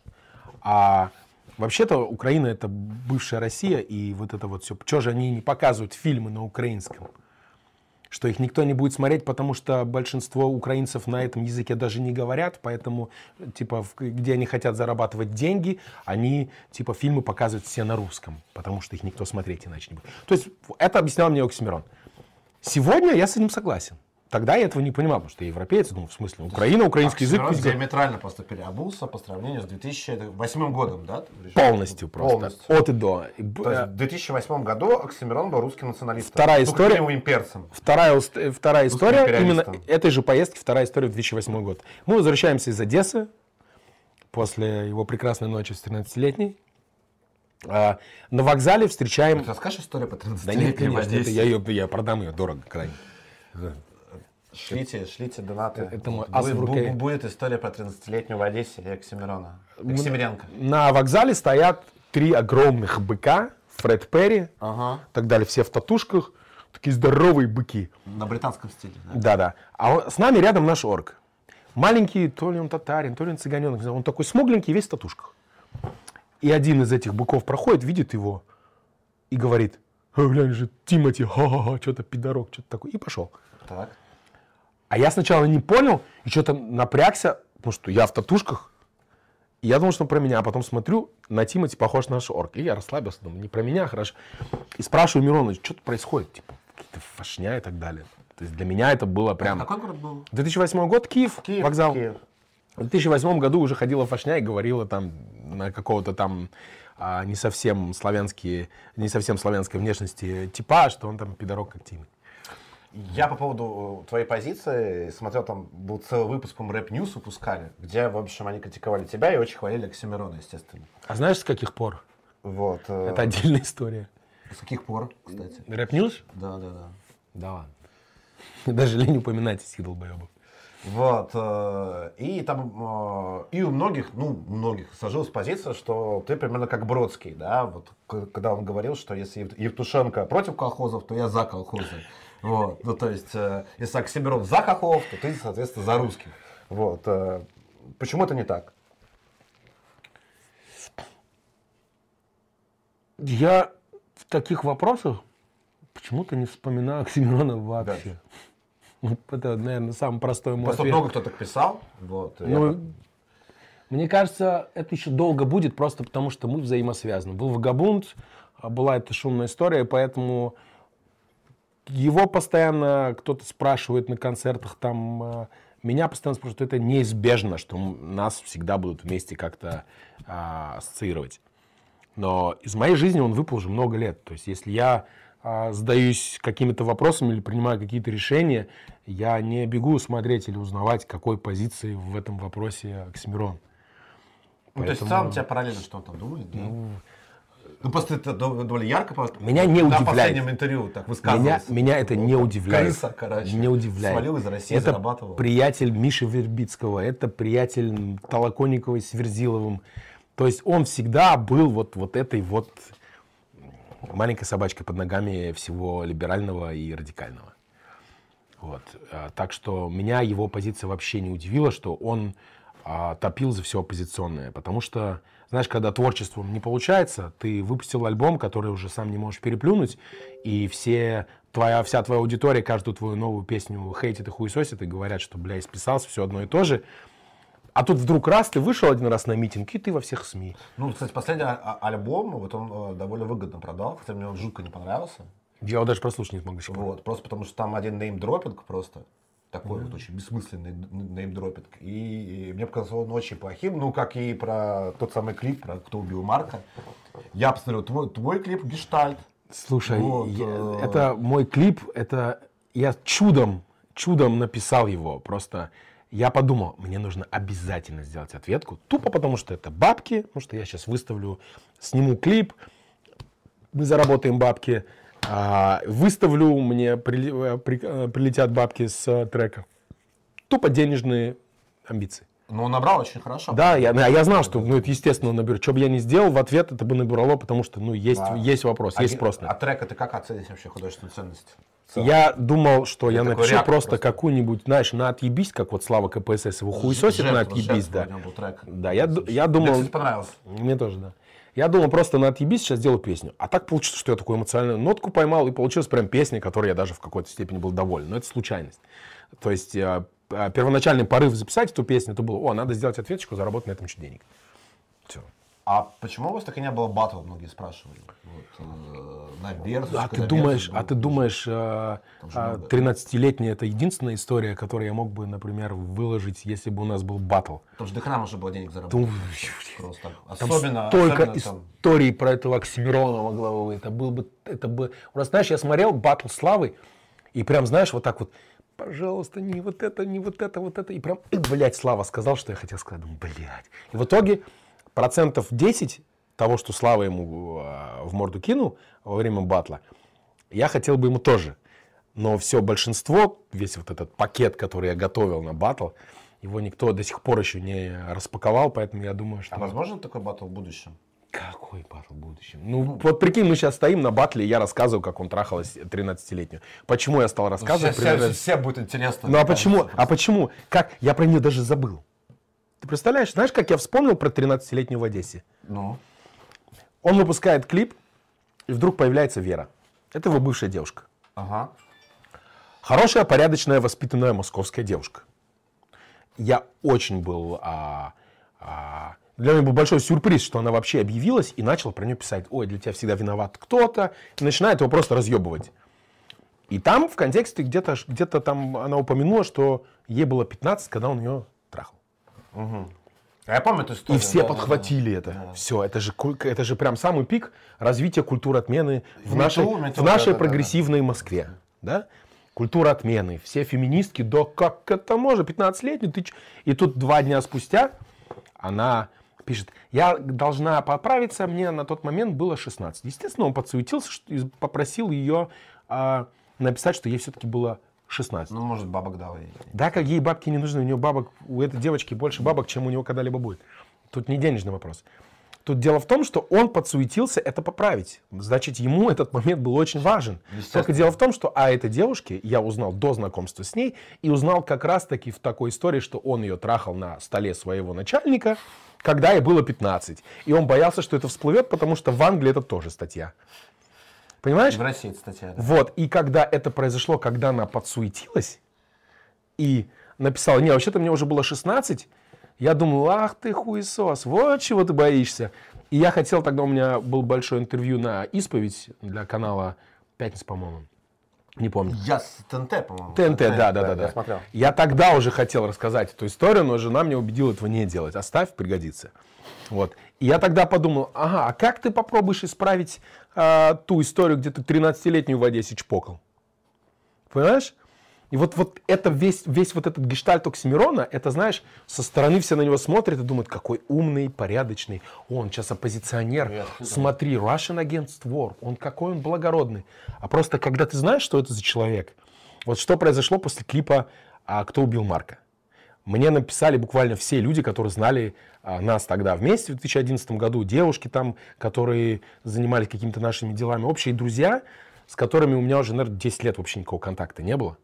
Speaker 2: а вообще-то Украина это бывшая Россия, и вот это вот все. Чего же они не показывают фильмы на украинском? Что их никто не будет смотреть, потому что большинство украинцев на этом языке даже не говорят, поэтому, типа, где они хотят зарабатывать деньги, они, типа, фильмы показывают все на русском, потому что их никто смотреть иначе не будет. То есть, это объяснял мне Оксимирон. Сегодня я с этим согласен. Тогда я этого не понимал, потому что я европеец, ну, в смысле, Украина, украинский язык. Говорят.
Speaker 1: диаметрально просто переобулся по сравнению с 2008 годом, да?
Speaker 2: Полностью просто.
Speaker 1: Полностью.
Speaker 2: От и до.
Speaker 1: То есть
Speaker 2: э,
Speaker 1: в 2008 году Оксимирон был русским националистом.
Speaker 2: Вторая история.
Speaker 1: имперцем.
Speaker 2: Вторая, э, вторая история именно этой же поездки, вторая история в 2008 год. Мы возвращаемся из Одессы после его прекрасной ночи с 13-летней. А, на вокзале встречаем...
Speaker 1: Ты расскажешь историю по 13
Speaker 2: Да нет, конечно, это я, ее, я продам ее дорого крайне.
Speaker 1: Шлите, шлите донаты.
Speaker 2: Это мой
Speaker 1: будет, будет история про 13-летнюю в Одессе и Оксимирона. Оксимиренко.
Speaker 2: На вокзале стоят три огромных быка, Фред Перри,
Speaker 1: Ага.
Speaker 2: так далее, все в татушках, такие здоровые быки.
Speaker 1: На британском стиле. да.
Speaker 2: Да-да. А он- с нами рядом наш орк. Маленький, то ли он татарин, то ли он цыганенок. Он такой смугленький, весь в татушках. И один из этих быков проходит, видит его и говорит, «Э, глянь же, Тимати, ха-ха-ха, что-то пидорок, что-то такое. И пошел.
Speaker 1: Так.
Speaker 2: А я сначала не понял и что-то напрягся, потому что я в татушках. И я думал, что он про меня, а потом смотрю, на Тимати похож на наш орг. И я расслабился, думаю, не про меня, хорошо. И спрашиваю Мирона, что тут происходит? Типа, какие-то фашня и так далее. То есть для меня это было прям...
Speaker 1: Какой город был?
Speaker 2: 2008 год, Киев,
Speaker 1: Киев,
Speaker 2: вокзал.
Speaker 1: Киев.
Speaker 2: В 2008 году уже ходила фашня и говорила там на какого-то там а, не совсем славянские, не совсем славянской внешности типа, что он там пидорок как Тимати.
Speaker 1: Я по поводу э, твоей позиции смотрел, там был целый выпуск, по Rap News выпускали, где, в общем, они критиковали тебя и очень хвалили Оксимирона, естественно.
Speaker 2: А знаешь, с каких пор?
Speaker 1: Вот. э,
Speaker 2: Это отдельная история.
Speaker 1: С каких пор, кстати?
Speaker 2: Rap News?
Speaker 1: Да, да, да.
Speaker 2: Да ладно. Даже лень упоминать этих долбоебов.
Speaker 1: Вот. э, И там, э, и у многих, ну, многих сложилась позиция, что ты примерно как Бродский, да, вот, когда он говорил, что если Ев- Евтушенко против колхозов, то я за колхозы. Вот. Ну, то есть, э, если Оксимирон за хохлов, то ты, соответственно, за русских. Вот. э, Почему это не так?
Speaker 2: Я в таких вопросах почему-то не вспоминаю Оксимирона вообще. Вот Это, наверное, самый простой мой
Speaker 1: Просто
Speaker 2: ответ.
Speaker 1: много кто так писал. Вот.
Speaker 2: Ну,
Speaker 1: я-
Speaker 2: мне кажется, это еще долго будет, просто потому что мы взаимосвязаны. Был Вагабунд, а была эта шумная история, поэтому его постоянно кто-то спрашивает на концертах, там а, меня постоянно спрашивают, это неизбежно, что нас всегда будут вместе как-то а, ассоциировать. Но из моей жизни он выпал уже много лет. То есть если я а, задаюсь какими-то вопросами или принимаю какие-то решения, я не бегу смотреть или узнавать, какой позиции в этом вопросе Оксимирон.
Speaker 1: Ну, то есть, в
Speaker 2: Поэтому-
Speaker 1: целом тебя параллельно, что он там думает, да? Ну, просто это дов- довольно ярко.
Speaker 2: Меня не
Speaker 1: На
Speaker 2: удивляет.
Speaker 1: последнем интервью так
Speaker 2: Меня,
Speaker 1: высказывался.
Speaker 2: меня это не удивляет.
Speaker 1: Крыса, короче.
Speaker 2: Не удивляет.
Speaker 1: Свалил из России,
Speaker 2: это
Speaker 1: зарабатывал.
Speaker 2: приятель Миши Вербицкого, это приятель Толоконниковой с Верзиловым. То есть он всегда был вот, вот этой вот маленькой собачкой под ногами всего либерального и радикального. Вот. А, Так что меня его позиция вообще не удивила, что он а, топил за все оппозиционное. Потому что, знаешь, когда творчеством не получается, ты выпустил альбом, который уже сам не можешь переплюнуть, и все, твоя, вся твоя аудитория каждую твою новую песню хейтит и хуесосит, и говорят, что, бля, исписался, все одно и то же. А тут вдруг раз, ты вышел один раз на митинг, и ты во всех СМИ.
Speaker 1: Ну, кстати, последний а- а- альбом, вот он э, довольно выгодно продал, хотя мне он жутко не понравился.
Speaker 2: Я его даже прослушать не смог до сих пор.
Speaker 1: Вот, просто потому что там один неймдропинг просто. Такой вот очень бессмысленный неймдропинг. И, и мне показалось он очень плохим. Ну, как и про тот самый клип, про кто убил Марка. Я посмотрел твой, твой клип «Гештальт».
Speaker 2: Слушай,
Speaker 1: Вот,
Speaker 2: я-
Speaker 1: э,
Speaker 2: это мой клип, это я чудом, чудом написал его. Просто я подумал, мне нужно обязательно сделать ответку. Тупо потому, что это бабки, потому что я сейчас выставлю, сниму клип, мы заработаем бабки, выставлю, мне э, э, прилетят бабки с э, трека. Тупо денежные амбиции.
Speaker 1: Но он набрал очень хорошо.
Speaker 2: Да, я, а я знал, что ну, это естественно наберет. Что бы я ни сделал, в ответ это бы набрало, потому что ну, есть,
Speaker 1: Да.
Speaker 2: есть вопрос,
Speaker 1: А,
Speaker 2: есть на
Speaker 1: а
Speaker 2: это.
Speaker 1: трек ты как оценишь вообще художественную ценность?
Speaker 2: Я думал, что я
Speaker 1: такой
Speaker 2: напишу просто,
Speaker 1: просто.
Speaker 2: какую-нибудь, знаешь, на отъебись, как вот Слава КПСС его хуесосит на отъебись, да.
Speaker 1: трек.
Speaker 2: Да, я, я
Speaker 1: Мне,
Speaker 2: думал...
Speaker 1: кстати, понравился.
Speaker 2: Мне тоже, да. Я думал просто на отъебись сейчас сделаю песню. А так получилось, что я такую эмоциональную нотку поймал, и получилась прям песня, которой я даже в какой-то степени был доволен. Но это случайность. То есть э, э, первоначальный порыв записать эту песню, это было, о, надо сделать ответочку, заработать на этом чуть денег. Все.
Speaker 1: А почему у вас так и не было батла, многие спрашивали? Вот, э, на Versus,
Speaker 2: А ты думаешь,
Speaker 1: Versus был.
Speaker 2: а ты думаешь, э,
Speaker 1: Там же
Speaker 2: а,
Speaker 1: много.
Speaker 2: 13-летняя это единственная история, которую я мог бы, например, выложить, если бы у нас был батл?
Speaker 1: Потому что до хрена можно было денег заработать. Просто. Особенно,
Speaker 2: столько
Speaker 1: особенно там-
Speaker 2: историй про этого Оксимиронова главы. Это был бы, это бы... У нас, знаешь, я смотрел батл славы, и прям, знаешь, вот так вот, пожалуйста, не вот это, не вот это, вот это. И прям, блядь, Слава сказал, что я хотел сказать. Думаю, блядь. И в итоге процентов 10 того, что Слава ему э, в морду кинул во время батла, я хотел бы ему тоже. Но все большинство, весь вот этот пакет, который я готовил на батл, его никто до сих пор еще не распаковал, поэтому я думаю, что...
Speaker 1: А возможно такой батл в будущем?
Speaker 2: Какой батл в будущем? Ну, вот прикинь, мы сейчас стоим на батле, и я рассказываю, как он трахалась 13-летнюю. Почему я стал рассказывать?
Speaker 1: все-
Speaker 2: Примерно-
Speaker 1: все будет интересно.
Speaker 2: Ну, а почему?
Speaker 1: кажется,
Speaker 2: А почему? Как? Я про нее даже забыл. Ты представляешь, знаешь, как я вспомнил про 13-летнюю в Одессе?
Speaker 1: Ну,
Speaker 2: Он выпускает клип, и вдруг появляется Вера. Это его бывшая девушка.
Speaker 1: ага.
Speaker 2: Хорошая, порядочная, воспитанная московская девушка. Я очень был а, а, Для меня был большой сюрприз, что она вообще объявилась и начала про нее писать. Ой, для тебя всегда виноват кто-то. И начинает его просто разъебывать. И там в контексте где-то где там она упомянула, что ей было 15, когда он ее трахал.
Speaker 1: А Я помню эту историю.
Speaker 2: И все
Speaker 1: да, да,
Speaker 2: подхватили это. Все, это же, это же прям самый пик развития культуры отмены в
Speaker 1: Мету,
Speaker 2: нашей,
Speaker 1: мету,
Speaker 2: в нашей
Speaker 1: да-да-да.
Speaker 2: прогрессивной Москве. Да? Культура отмены. Все феминистки, да как это можно, 15-летний, ты ч-?» И тут два дня спустя она пишет, я должна поправиться, мне на тот момент было 16. Естественно, он подсуетился и попросил ее а, написать, что ей все-таки было 16.
Speaker 1: Ну, может, бабок дал ей.
Speaker 2: Да, как ей бабки не нужны, у нее бабок, у этой девочки больше бабок, чем у него когда-либо будет. Тут не денежный вопрос. Тут дело в том, что он подсуетился это поправить. Значит, ему этот момент был очень важен. Только дело в том, что о этой девушке я узнал до знакомства с ней и узнал как раз-таки в такой истории, что он ее трахал на столе своего начальника, когда ей было 15. И он боялся, что это всплывет, потому что в Англии это тоже статья. Понимаешь?
Speaker 1: В России, статья. да.
Speaker 2: Вот, и когда это произошло, когда она подсуетилась и написала, не, вообще-то мне уже было 16, я думал, ах ты хуесос, вот чего ты боишься. И я хотел, тогда у меня был большое интервью на исповедь для канала «Пятница», по-моему. Не помню.
Speaker 1: Я с ТНТ, по-моему.
Speaker 2: ТНТ, да, да, да,
Speaker 1: Я
Speaker 2: да.
Speaker 1: смотрел.
Speaker 2: Я тогда уже хотел рассказать эту историю, но жена меня убедила этого не делать. Оставь, пригодится. Вот. Я тогда подумал, ага, а как ты попробуешь исправить а, ту историю, где ты 13-летнюю в Одессе чпокал? Понимаешь? И вот, вот это весь, весь вот этот гештальт Оксимирона, это, знаешь, со стороны все на него смотрят и думают, какой умный, порядочный. Он сейчас оппозиционер. Смотри, Russian Against War. Он какой он благородный. А просто когда ты знаешь, что это за человек, вот что произошло после клипа а, «Кто убил Марка». Мне написали буквально все люди, которые знали а, нас тогда вместе в 2011 году, девушки там, которые занимались какими-то нашими делами, общие друзья, с которыми у меня уже, наверное, 10 лет вообще никакого контакта не было.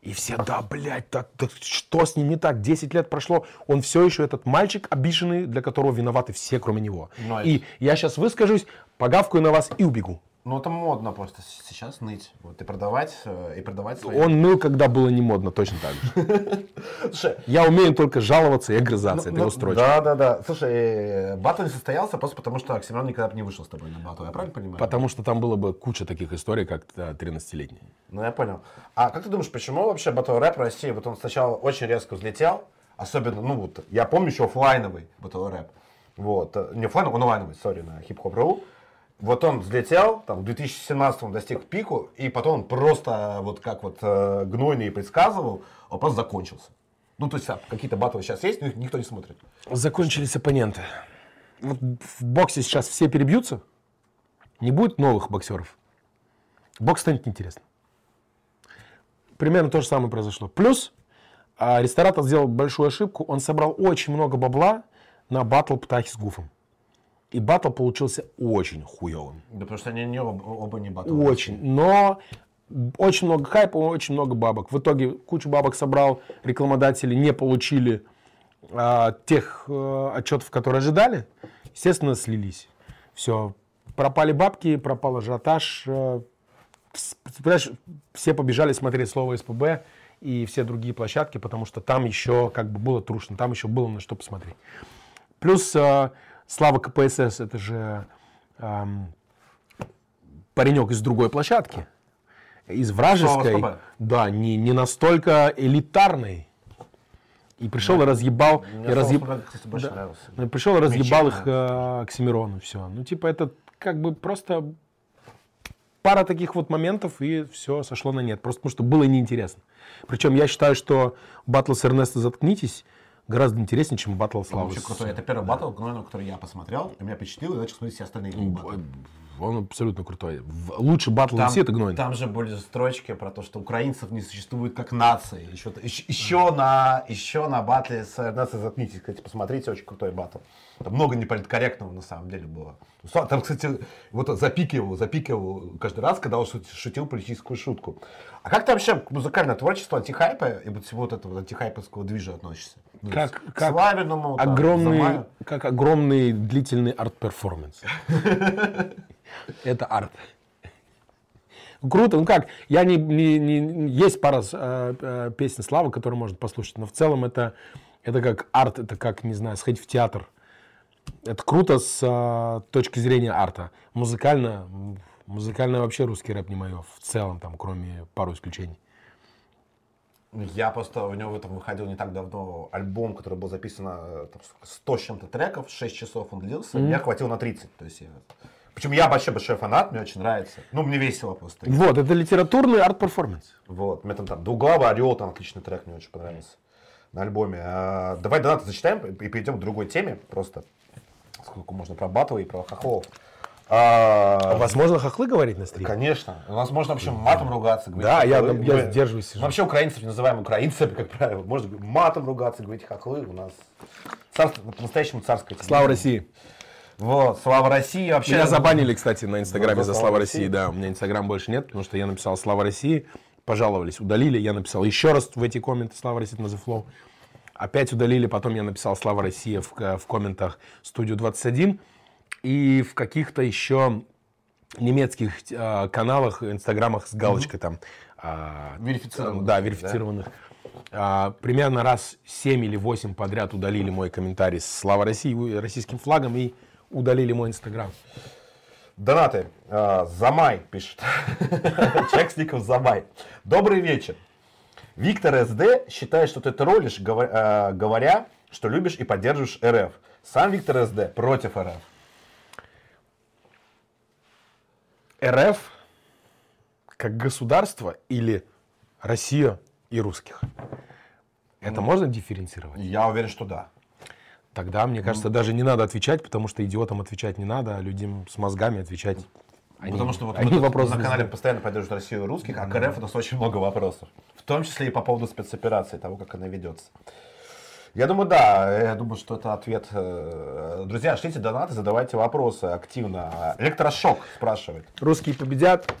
Speaker 2: И все, да, блядь, да, да что с ним не так? 10 лет прошло, он все еще этот мальчик обиженный, для которого виноваты все, кроме него.
Speaker 1: Ну,
Speaker 2: И я сейчас выскажусь, погавкаю на вас и убегу.
Speaker 1: Ну, это модно просто сейчас ныть. Вот, и продавать, э, и продавать свои...
Speaker 2: Он ныл, когда было не модно, точно так же.
Speaker 1: Слушай,
Speaker 2: Я умею только жаловаться и огрызаться, это
Speaker 1: ну,
Speaker 2: его строчка.
Speaker 1: Да, да, да. Слушай, э, батл не состоялся просто потому, что Оксимирон никогда бы не вышел с тобой на батл. Я правильно понимаю?
Speaker 2: Потому что там было бы куча таких историй, как да, 13-летний.
Speaker 1: Ну, я понял. А как ты думаешь, почему вообще батл рэп в России, вот он сначала очень резко взлетел, особенно, ну вот, я помню еще офлайновый батл рэп, вот, э, не офлайновый, онлайновый, сори, на хип-хоп.ру, вот он взлетел, там, в 2017 достиг пику, и потом он просто, вот как вот э, гнойный предсказывал, он просто закончился. Ну, то есть, а, какие-то батлы сейчас есть, но их никто не смотрит.
Speaker 2: Закончились оппоненты. Вот в боксе сейчас все перебьются, не будет новых боксеров. Бокс станет неинтересным. Примерно то же самое произошло. Плюс а, ресторатор сделал большую ошибку. Он собрал очень много бабла на батл Птахи с Гуфом. И батл получился очень хуевым.
Speaker 1: Да потому что они не оба, оба не батл.
Speaker 2: Очень. Но очень много хайпа, очень много бабок. В итоге кучу бабок собрал, рекламодатели не получили а, тех э, отчетов, которые ожидали. Естественно, слились. Все. Пропали бабки, пропал ажиотаж. понимаешь, все побежали смотреть слово СПБ и все другие площадки, потому что там еще как бы было трушно, там еще было на что посмотреть. Плюс э, Слава КПСС, это же эм, паренек из другой площадки, из вражеской, да, не, не настолько элитарной. И пришел и разъебал,
Speaker 1: Мне
Speaker 2: и разъеб- Да. ну, пришел и разъебал их э, Оксимирону, все. Ну, типа, это как бы просто пара таких вот моментов, и все сошло на нет. Просто потому, что было неинтересно. Причем я считаю, что батл с Эрнесто «Заткнитесь» гораздо интереснее, чем батл с
Speaker 1: Он
Speaker 2: Лавой.
Speaker 1: вообще крутой. Это первый батл, гнойного, который я посмотрел, и меня впечатлил, и начал смотреть все остальные батлы.
Speaker 2: Он абсолютно крутой. Лучший батл
Speaker 1: Там,
Speaker 2: все это гнойный.
Speaker 1: там же были строчки про то, что украинцев не существует как нации. Еще, еще, еще на, еще на батле с Эрнесто заткнитесь, кстати, посмотрите, очень крутой батл. Там много неполиткорректного на самом деле было. Там, кстати, вот запикивал, запикивал каждый раз, когда он шут- шутил политическую шутку. А как ты вообще к музыкальному творчеству антихайпа и вот всего вот этого антихайповского движа относишься? Ну,
Speaker 2: Как- как
Speaker 1: Славиному, там,
Speaker 2: Гнойному,
Speaker 1: Замаю?
Speaker 2: как огромный длительный арт-перформанс. Это арт. Круто, ну как, я не, не- не- есть пара э, э, песен Славы, которые можно послушать, но в целом это, это как арт, это как, не знаю, сходить в театр, Это круто с а, точки зрения арта. Музыкально, музыкально вообще русский рэп не мое. В целом, там, кроме пару исключений.
Speaker 1: Я просто, у него там выходил не так давно альбом, который был записан э, там, сколько, 100 с чем-то треков, 6 часов он длился, меня хватило на 30. То есть я... Причем я большой-большой фанат, мне очень нравится. Ну, мне весело просто.
Speaker 2: Вот, это литературный арт-перформанс.
Speaker 1: Вот, мне там, там Двуглавый орел, там отличный трек, мне очень понравился на альбоме. А, давай донаты зачитаем и перейдем к другой теме. Просто сколько можно про батлы и про хохлов. А,
Speaker 2: Возможно, хохлы говорить на стриме?
Speaker 1: Конечно. У нас можно вообще матом ругаться. говорить
Speaker 2: Да, я,
Speaker 1: хохлы.
Speaker 2: я
Speaker 1: Мы-
Speaker 2: сдерживаюсь.
Speaker 1: мы вообще украинцев не называем украинцами, как правило. Можно матом ругаться, говорить хохлы. У нас царство, по-настоящему царское.
Speaker 2: Слава. России.
Speaker 1: Вот, слава России. Вообще,
Speaker 2: Меня забанили, кстати, на Инстаграме
Speaker 1: За
Speaker 2: за
Speaker 1: «Слава России».
Speaker 2: России. Да, у меня Инстаграм больше нет, потому что я написал Слава России. Пожаловались, удалили. Я написал еще раз в эти комменты Слава России на The Flow. Опять удалили, потом я написал Слава Россия в, ко- в комментах Студию 21. И в каких-то еще немецких э, каналах, инстаграмах с галочкой там. а,
Speaker 1: Верифицированных,
Speaker 2: Да,
Speaker 1: да?
Speaker 2: верифицированных. А, примерно раз 7 или 8 подряд удалили мой комментарий с Слава России, российским флагом и удалили мой инстаграм.
Speaker 1: Донаты. А, Замай пишет. Человек с ником Замай. Добрый вечер. Виктор СД считает, что ты троллишь, говор- говоря, что любишь и поддерживаешь РФ. Сам Виктор СД против РФ.
Speaker 2: РФ как государство или Россия и русских? Это можно дифференцировать?
Speaker 1: Я уверен, что да.
Speaker 2: Тогда, мне кажется, даже не надо отвечать, потому что идиотам отвечать не надо, а людям с мозгами отвечать. Они,
Speaker 1: Потому что вот
Speaker 2: они вопросы
Speaker 1: на канале постоянно поддерживают Россию и русских, а к РФ у нас очень много вопросов. В том числе и по поводу спецоперации, того, как она ведется. Я думаю, да, я думаю, что это ответ. э, Друзья, шлите донаты, задавайте вопросы активно. Электрошок спрашивает.
Speaker 2: Русские победят,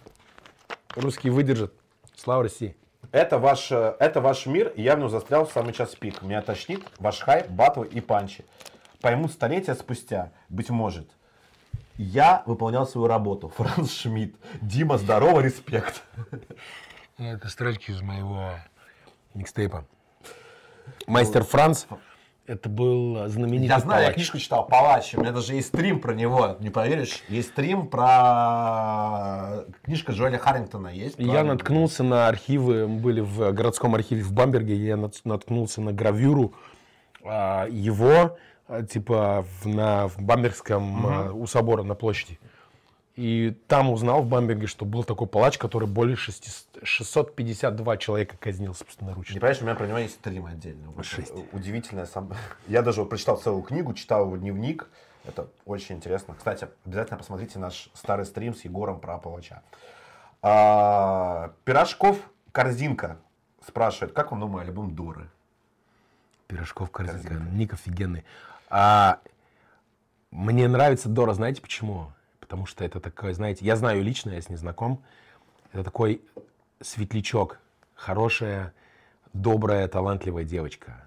Speaker 2: русские выдержат. Слава России.
Speaker 1: Это ваш, э, это ваш мир, и я в нем застрял в самый час пик. Меня тошнит ваш хайп, батлы и панчи. Пойму столетия спустя, быть может. Я выполнял свою работу. Франц Шмидт. Дима, здорово, респект.
Speaker 2: Это строчки из моего микстейпа. Мастер Франц. Это был знаменитый
Speaker 1: Я знаю, я
Speaker 2: палач.
Speaker 1: книжку читал «Палач». У меня даже есть стрим про него, не поверишь. Есть стрим про... Книжка Джоэля Харрингтона есть.
Speaker 2: Я
Speaker 1: правильно?
Speaker 2: наткнулся на архивы, мы были в городском архиве в Бамберге, я нат- наткнулся на гравюру а, его, а, типа, в, на, в Бамбергском, а, у собора на площади. И там узнал в Бамберге, что был такой палач, который более 600 652 человека казнил
Speaker 1: Не
Speaker 2: собственноручно.
Speaker 1: понимаешь, у меня про него есть стрим отдельно.
Speaker 2: Шесть.
Speaker 1: Удивительное сам. Я даже прочитал целую книгу, читал его дневник. Это очень интересно. Кстати, обязательно посмотрите наш старый стрим с Егором про палача. А, Пирожков корзинка спрашивает, как вам новый альбом Доры?
Speaker 2: Пирожков корзинка. Ник офигенный. А, мне нравится Дора, знаете почему? Потому что это такой, знаете, я знаю лично, я с ней знаком. Это такой светлячок, хорошая, добрая, талантливая девочка.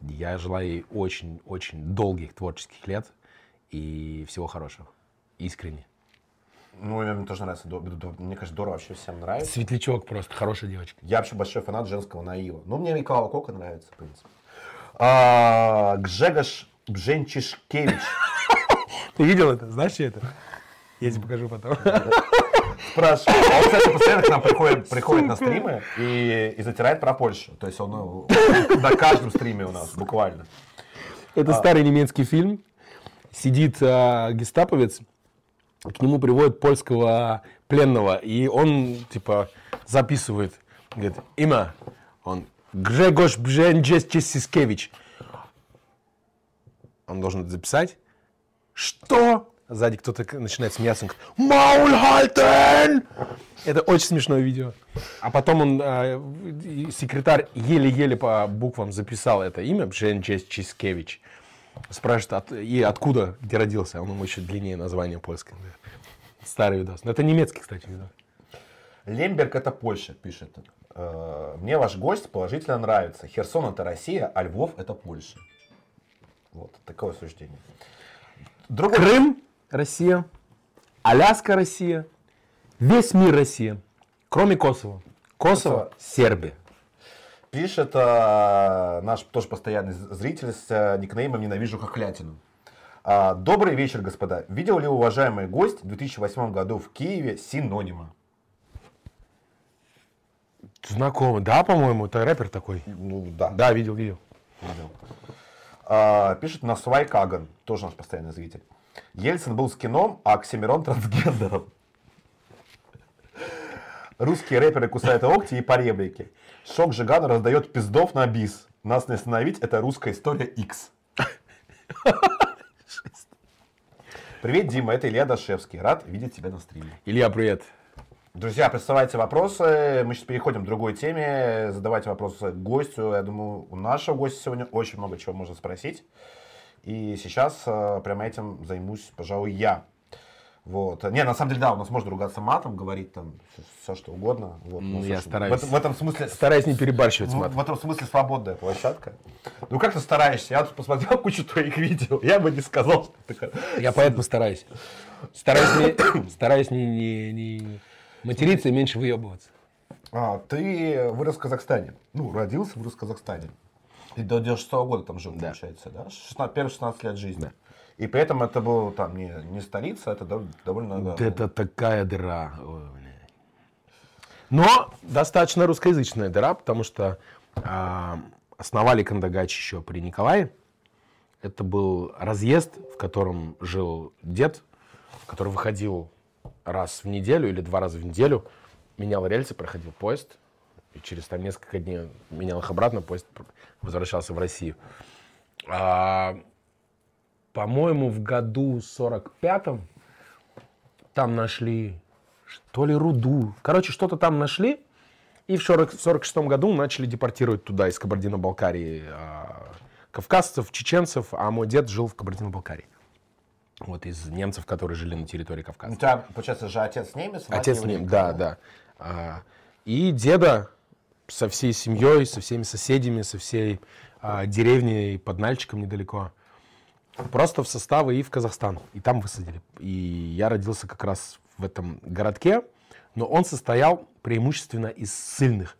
Speaker 2: Я желаю ей очень-очень долгих творческих лет и всего хорошего. Искренне.
Speaker 1: Ну, мне тоже нравится. Мне кажется, Дора вообще всем нравится.
Speaker 2: Светлячок просто, хорошая девочка.
Speaker 1: Я вообще большой фанат женского наива. Ну, мне Клава Кока нравится, в принципе. А, Гжегош Бженчишкевич
Speaker 2: Ты видел это? Знаешь, что это? Я тебе покажу потом.
Speaker 1: спрашивает. А Он, кстати, постоянно к нам приходит, приходит на стримы и, и затирает про Польшу. То есть он ну, на каждом стриме у нас, буквально.
Speaker 2: Это старый немецкий фильм. Сидит а, гестаповец, к нему приводят польского пленного, и он, типа, записывает, говорит, имя, он, Грегош Бженческевич. Он должен это записать. Что? Сзади кто-то начинает смеяться, он говорит, Маульхальтен! Это очень смешное видео. А потом он, и секретарь еле-еле по буквам записал это имя, Бженческевич. Спрашивает, от- и откуда, где родился. Он ему еще длиннее название польское. Старый видос. Но это немецкий, кстати, видос.
Speaker 1: Лемберг это Польша, пишет. Э, Мне ваш гость положительно нравится. Херсон это Россия, а Львов это Польша. Вот такое суждение. Другой
Speaker 2: Крым – Россия. Аляска – Россия. Весь мир – Россия. Кроме Косово. Косово Сербия.
Speaker 1: Пишет э, наш тоже постоянный зритель с э, никнеймом «Ненавижу хохлятину». А, Добрый вечер, господа. Видел ли уважаемый гость в 2008 году в Киеве синонима?
Speaker 2: Знакомый. Да, по-моему, это рэпер такой.
Speaker 1: Ну, да.
Speaker 2: Да, видел, видел.
Speaker 1: видел. А, пишет Насвай Каган, тоже наш постоянный зритель. Ельцин был с кином, а Оксимирон трансгендером. Русские рэперы кусают локти и по реплике. Шок Жигана раздает пиздов на бис. Нас не остановить, это русская история X. Привет, Дима, это Илья Дашевский. Рад видеть тебя на стриме.
Speaker 2: Илья, привет.
Speaker 1: Друзья, присылайте вопросы. Мы сейчас переходим к другой теме. Задавайте вопросы гостю. Я думаю, у нашего гостя сегодня очень много чего можно спросить. И сейчас э, прямо этим займусь, пожалуй, я. Вот. Не, на самом деле, да, у нас можно ругаться матом, говорить там все, все что угодно. Вот.
Speaker 2: Ну, я
Speaker 1: слушай,
Speaker 2: стараюсь.
Speaker 1: В, в этом смысле
Speaker 2: Стараюсь не перебарщивать с
Speaker 1: в,
Speaker 2: матом.
Speaker 1: в этом смысле свободная площадка. Ну как ты стараешься? Я тут посмотрел кучу твоих видео. Я бы не сказал, что ты
Speaker 2: Я поэтому стараюсь. Стараюсь не, стараюсь не, не- не материться и меньше выебываться.
Speaker 1: А, ты вырос в Казахстане. Ну, родился, вырос в Казахстане. И до 96 года там жил,
Speaker 2: Да.
Speaker 1: получается, да? 16, первые 16 лет жизни. И при этом это был там не, не столица, это дов- довольно...
Speaker 2: Вот это такая дыра. Но достаточно русскоязычная дыра, потому что а, основали Кандагач еще при Николае. Это был разъезд, в котором жил дед, который выходил раз в неделю или два раза в неделю, менял рельсы, проходил поезд, и через там несколько дней менял их обратно, поезд возвращался в Россию. А, по-моему, в году 45-м там нашли то ли руду. Короче, что-то там нашли. И в 40 в 46 году начали депортировать туда, из Кабардино-Балкарии, а, кавказцев, чеченцев. А мой дед жил в Кабардино-Балкарии. Вот из немцев, которые жили на территории
Speaker 1: У
Speaker 2: Кавказа.
Speaker 1: тебя, получается, же отец немец,
Speaker 2: Отец ним, да, да. А, И деда со всей семьей, со всеми соседями, со всей а, деревней под Нальчиком недалеко. Просто в составы и в Казахстан. И там высадили. И я родился как раз в этом городке, но он состоял преимущественно из ссыльных.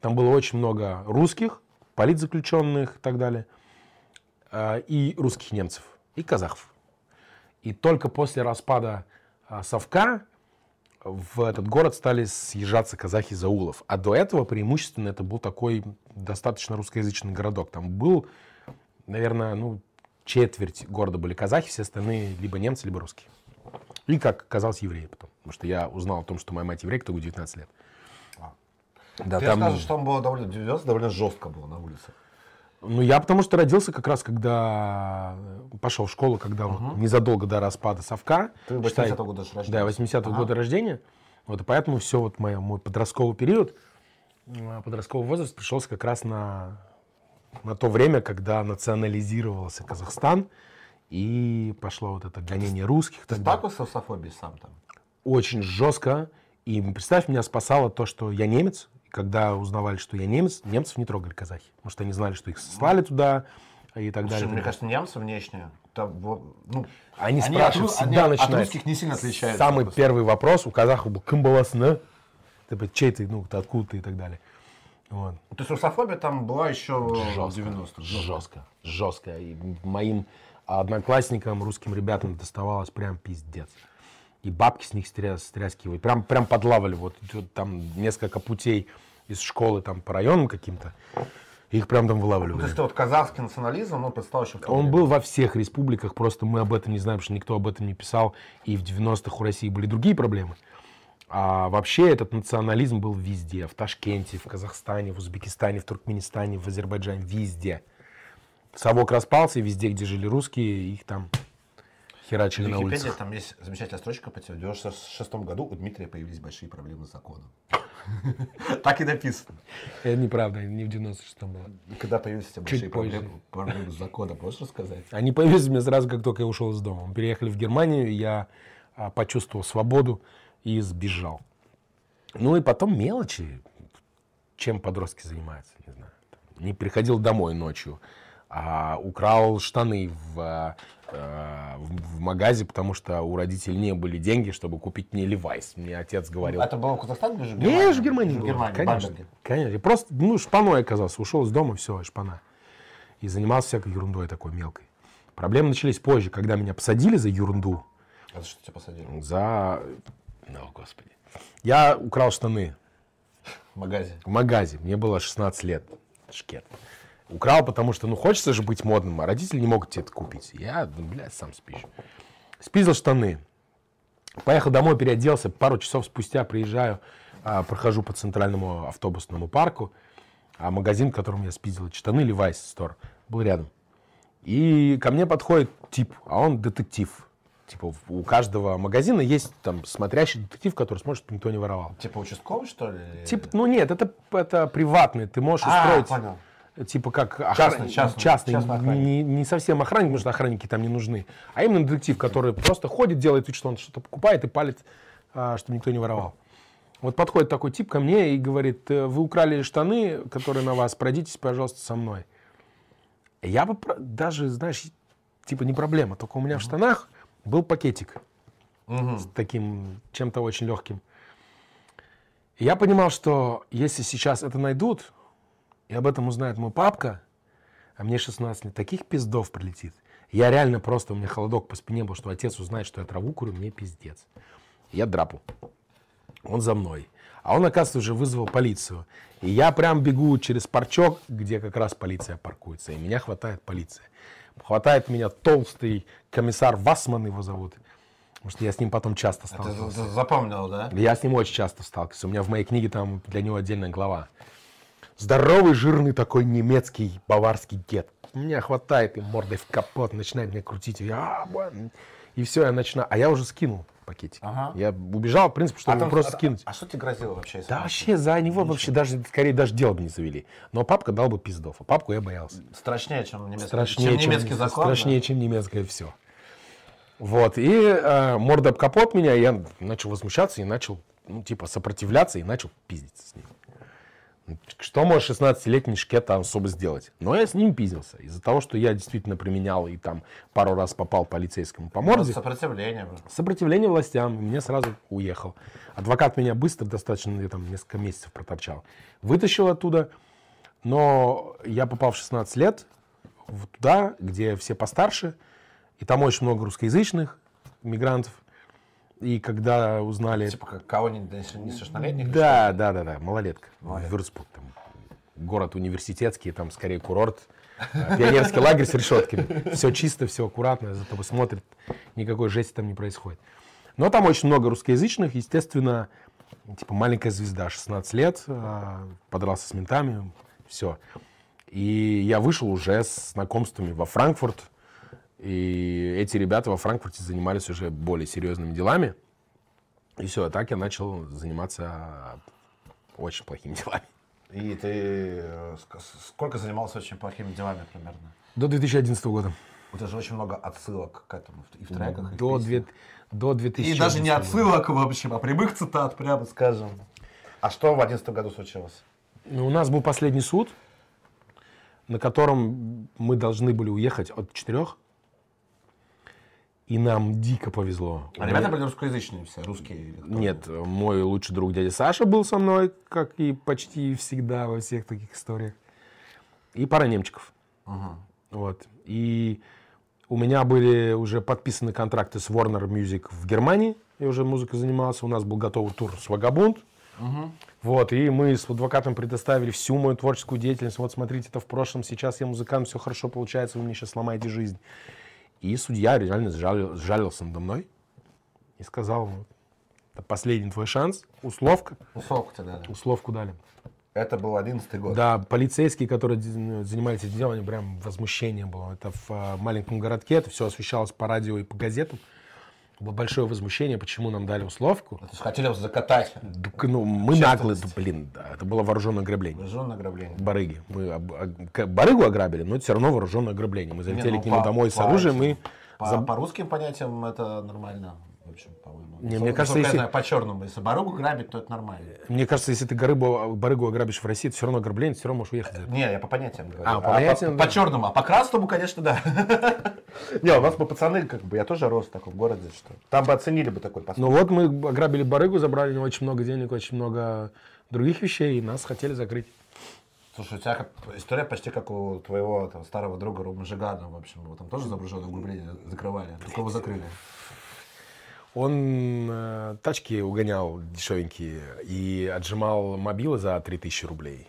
Speaker 2: Там было очень много русских, политзаключенных и так далее, а, и русских немцев, и казахов. И только после распада а, Совка в этот город стали съезжаться казахи из аулов. А до этого преимущественно это был такой достаточно русскоязычный городок. Там был, наверное, ну, четверть города были казахи, все остальные либо немцы, либо русские. И, как оказалось, евреи потом. Потому что я узнал о том, что моя мать еврейка, только в 19 лет.
Speaker 1: А.
Speaker 2: Да,
Speaker 1: Ты
Speaker 2: там-
Speaker 1: скажешь, что там было довольно, 90 довольно жестко было на улице.
Speaker 2: Ну, я потому что родился как раз, когда пошел в школу, когда вот незадолго до распада Совка.
Speaker 1: Ты
Speaker 2: Считай,
Speaker 1: 80-го года рождения.
Speaker 2: Да, 80-го
Speaker 1: Ага.
Speaker 2: года рождения. Вот, и поэтому все, вот моя, мой подростковый период, а, подростковый возраст пришелся как раз на, на то время, когда национализировался Казахстан, и пошло вот это гонение русских.
Speaker 1: Ты
Speaker 2: так далее.
Speaker 1: сталкивался с русофобией сам там?
Speaker 2: Очень жестко. И представь, меня спасало то, что я немец. И когда узнавали, что я немец, немцев не трогали казахи. Потому что они знали, что их слали туда и так
Speaker 1: Слушай,
Speaker 2: далее.
Speaker 1: мне кажется, немцы там, во- ну,
Speaker 2: Они,
Speaker 1: Они
Speaker 2: спрашивают,
Speaker 1: от
Speaker 2: всегда
Speaker 1: они от
Speaker 2: начинают.
Speaker 1: русских не сильно отличаются
Speaker 2: Самый
Speaker 1: просто.
Speaker 2: первый вопрос у казахов был «Кым баласына?» Типа, чей ты, ну, ты откуда ты и так далее. Вот.
Speaker 1: то есть русофобия там была еще в
Speaker 2: Жестко,
Speaker 1: 90-х.
Speaker 2: жестко, жестко. И моим одноклассникам, русским ребятам доставалось прям пиздец. И бабки с них стря- стряскивали. Прям, прям подлавали. Вот, там несколько путей из школы там по районам каким-то. Их прям там
Speaker 1: Ну, то есть вот казахский национализм, он представил еще в
Speaker 2: Он
Speaker 1: время.
Speaker 2: был во всех республиках, просто мы об этом не знаем, что никто об этом не писал. И в 90-х у России были другие проблемы. А вообще этот национализм был везде. В Ташкенте, в Казахстане, в Узбекистане, в Туркменистане, в Азербайджане. Везде. Совок распался, и везде, где жили русские, их там херачили на улицах.
Speaker 1: там есть замечательная строчка по теме. В 96 году у Дмитрия появились большие проблемы с законом. Так и написано.
Speaker 2: Это неправда, не в 96-м было.
Speaker 1: Когда появились у тебя
Speaker 2: Чуть
Speaker 1: большие проблемы, проблемы с законом, можешь рассказать?
Speaker 2: Они появились у меня сразу, как только я ушел из дома. Мы переехали в Германию, я а, почувствовал свободу и сбежал. Ну и потом мелочи, чем подростки занимаются, не знаю. Не приходил домой ночью, а украл штаны в, а, в, в магазе, потому что у родителей не были деньги, чтобы купить мне Левайс. Мне отец говорил.
Speaker 1: Это было в Казахстане или же
Speaker 2: Не, же в Германии
Speaker 1: В. Германии,
Speaker 2: конечно. Конечно. Просто, ну, шпаной оказался. Ушел из дома, все, шпана. И занимался всякой ерундой такой мелкой. Проблемы начались позже, когда меня посадили за ерунду.
Speaker 1: А за что тебя посадили?
Speaker 2: За... О, господи. Я украл штаны
Speaker 1: В магазе.
Speaker 2: в магазе. Мне было 16 лет. Шкет. Украл, потому что, ну, хочется же быть модным, а родители не могут тебе это купить. Я, ну, блядь, сам спишь. Спиздил штаны. Поехал домой, переоделся. Пару часов спустя приезжаю, а, прохожу по центральному автобусному парку. А магазин, в котором я спиздил эти штаны, Levi's Store, был рядом. И ко мне подходит тип, а он детектив. Типа у каждого магазина есть там смотрящий детектив, который смотрит, чтобы никто не воровал.
Speaker 1: Типа участковый, что ли?
Speaker 2: Типа, ну нет, это, это приватный. Ты можешь
Speaker 1: А,
Speaker 2: устроить
Speaker 1: понял.
Speaker 2: Типа как охран-
Speaker 1: Частный, частный,
Speaker 2: частный,
Speaker 1: частный охранник.
Speaker 2: не, не совсем охранник, потому что охранники там не нужны, а именно детектив, который просто ходит, делает вид, что он что-то покупает и палит, а, чтобы никто не воровал. Вот подходит такой тип ко мне и говорит, «Э, вы украли штаны, которые на вас, пройдитесь, пожалуйста, со мной. Я бы даже, знаешь, типа не проблема, только у меня в штанах был пакетик с таким чем-то очень легким. Я понимал, что если сейчас это найдут, и об этом узнает мой папка, а мне 16 лет, таких пиздов прилетит. Я реально просто, у меня холодок по спине был, что отец узнает, что я траву курю, мне пиздец. Я драпу. Он за мной. А он, оказывается, уже вызвал полицию. И я прям бегу через парчок, где как раз полиция паркуется. И меня хватает полиция. Хватает меня толстый комиссар Васман его зовут. Потому что я с ним потом часто
Speaker 1: Ты
Speaker 2: сталкивался.
Speaker 1: за- запомнил, да?
Speaker 2: Я с ним очень часто сталкивался. У меня в моей книге там для него отдельная глава. Здоровый, жирный такой немецкий баварский дед. Меня хватает и мордой в капот, начинает меня крутить. И, я, «А, бля». и все, я начинаю. А я уже скинул пакетик.
Speaker 1: Ага.
Speaker 2: Я убежал, в принципе, чтобы
Speaker 1: А там-
Speaker 2: просто
Speaker 1: а-
Speaker 2: скинуть.
Speaker 1: А что тебе грозило вообще?
Speaker 2: Да вообще за него вообще даже, скорее, даже дело бы не завели. Но папка дал бы пиздов, а папку я боялся.
Speaker 1: Страшнее, чем немецкий,
Speaker 2: Страшнее,
Speaker 1: чем
Speaker 2: чем,
Speaker 1: немецкий заклад. да?
Speaker 2: страшнее, чем немецкое все. Вот, и э, морда об капот меня, я начал возмущаться и начал, ну, типа, сопротивляться и начал пиздиться с ним. Что может 16-летний шкет особо сделать? Но я с ним пиздился. Из-за того, что я действительно применял и там пару раз попал полицейскому по
Speaker 1: Ну,
Speaker 2: морде.
Speaker 1: Сопротивление.
Speaker 2: Сопротивление властям, мне сразу уехал. Адвокат меня быстро, достаточно, я там несколько месяцев проторчал. Вытащил оттуда, но я попал в 16 лет туда, где все постарше, и там очень много русскоязычных мигрантов. И когда узнали...
Speaker 1: Типа как кого не несовершеннолетних?
Speaker 2: Да, да, да, да, малолетка. Вюрцбург, там, город университетский, там скорее курорт. Пионерский лагерь с решетками. Все чисто, все аккуратно, за тобой смотрят, никакой жести там не происходит. Но там очень много русскоязычных, естественно, типа маленькая звезда, 16 лет, э, подрался с ментами, все. И я вышел уже с знакомствами во Франкфурт, и эти ребята во Франкфурте занимались уже более серьезными делами. И все, так я начал заниматься очень плохими делами.
Speaker 1: И ты э, ск- сколько занимался очень плохими делами примерно?
Speaker 2: До 2011 года.
Speaker 1: У тебя же очень много отсылок к этому и в треках, и в
Speaker 2: До,
Speaker 1: песнях.
Speaker 2: две, до 2011
Speaker 1: И даже не отсылок, в общем, а прямых цитат, прямо скажем. А что в 2011 году случилось?
Speaker 2: Ну, у нас был последний суд, на котором мы должны были уехать от четырех. И нам дико повезло.
Speaker 1: А ребята были русскоязычные все, русские?
Speaker 2: Нет, мой лучший друг дядя Саша был со мной, как и почти всегда во всех таких историях. И пара немчиков. Вот. И у меня были уже подписаны контракты с Warner Music в Германии. Я уже музыкой занимался. У нас был готовый тур с Вагабунд. Вот, и мы с адвокатом предоставили всю мою творческую деятельность. Вот, смотрите, это в прошлом, сейчас я музыкант, все хорошо получается, вы мне сейчас сломаете жизнь. И судья реально сжалил- сжалился надо мной и сказал, вот, это последний твой шанс, условка,
Speaker 1: Условку тебе дали.
Speaker 2: условку дали.
Speaker 1: Это был 11 год.
Speaker 2: Да, полицейские, которые д- занимались этим делом, они прям возмущение было. Это в а, маленьком городке, это все освещалось по радио и по газетам. Было большое возмущение, почему нам дали условку.
Speaker 1: То есть хотели вас закатать.
Speaker 2: Ну, мы нагло, да, блин, да, это было вооруженное ограбление.
Speaker 1: Вооруженное ограбление.
Speaker 2: Барыги. Мы об- барыгу ограбили, но это все равно вооруженное ограбление. Мы залетели
Speaker 1: Не, ну,
Speaker 2: к нему
Speaker 1: по-
Speaker 2: домой с
Speaker 1: по
Speaker 2: оружием
Speaker 1: этим-
Speaker 2: и...
Speaker 1: По,
Speaker 2: за-
Speaker 1: по русским понятиям это нормально.
Speaker 2: Не,
Speaker 1: Сколько-
Speaker 2: мне кажется, если-
Speaker 1: знаю, по черному, если барыгу грабить, то это нормально.
Speaker 2: Мне кажется, если ты барыгу, барыгу ограбишь в России, это все равно ограбление, ты все равно можешь уехать.
Speaker 1: Не, я по понятиям говорю.
Speaker 2: А, по понятиям,
Speaker 1: по,
Speaker 2: да.
Speaker 1: черному, а по красному, конечно, да. Не, у нас бы пацаны, как бы, я тоже рос в таком городе, что там бы оценили бы такой поступок.
Speaker 2: Ну вот мы ограбили барыгу, забрали у него очень много денег, очень много других вещей, и нас хотели закрыть.
Speaker 1: Слушай, у тебя как, история почти как у твоего там, старого друга Рома Жигана, в общем, его там тоже загруженное углубление закрывали, только его закрыли.
Speaker 2: Он э, тачки угонял дешевенькие и отжимал мобилы за 3000 рублей.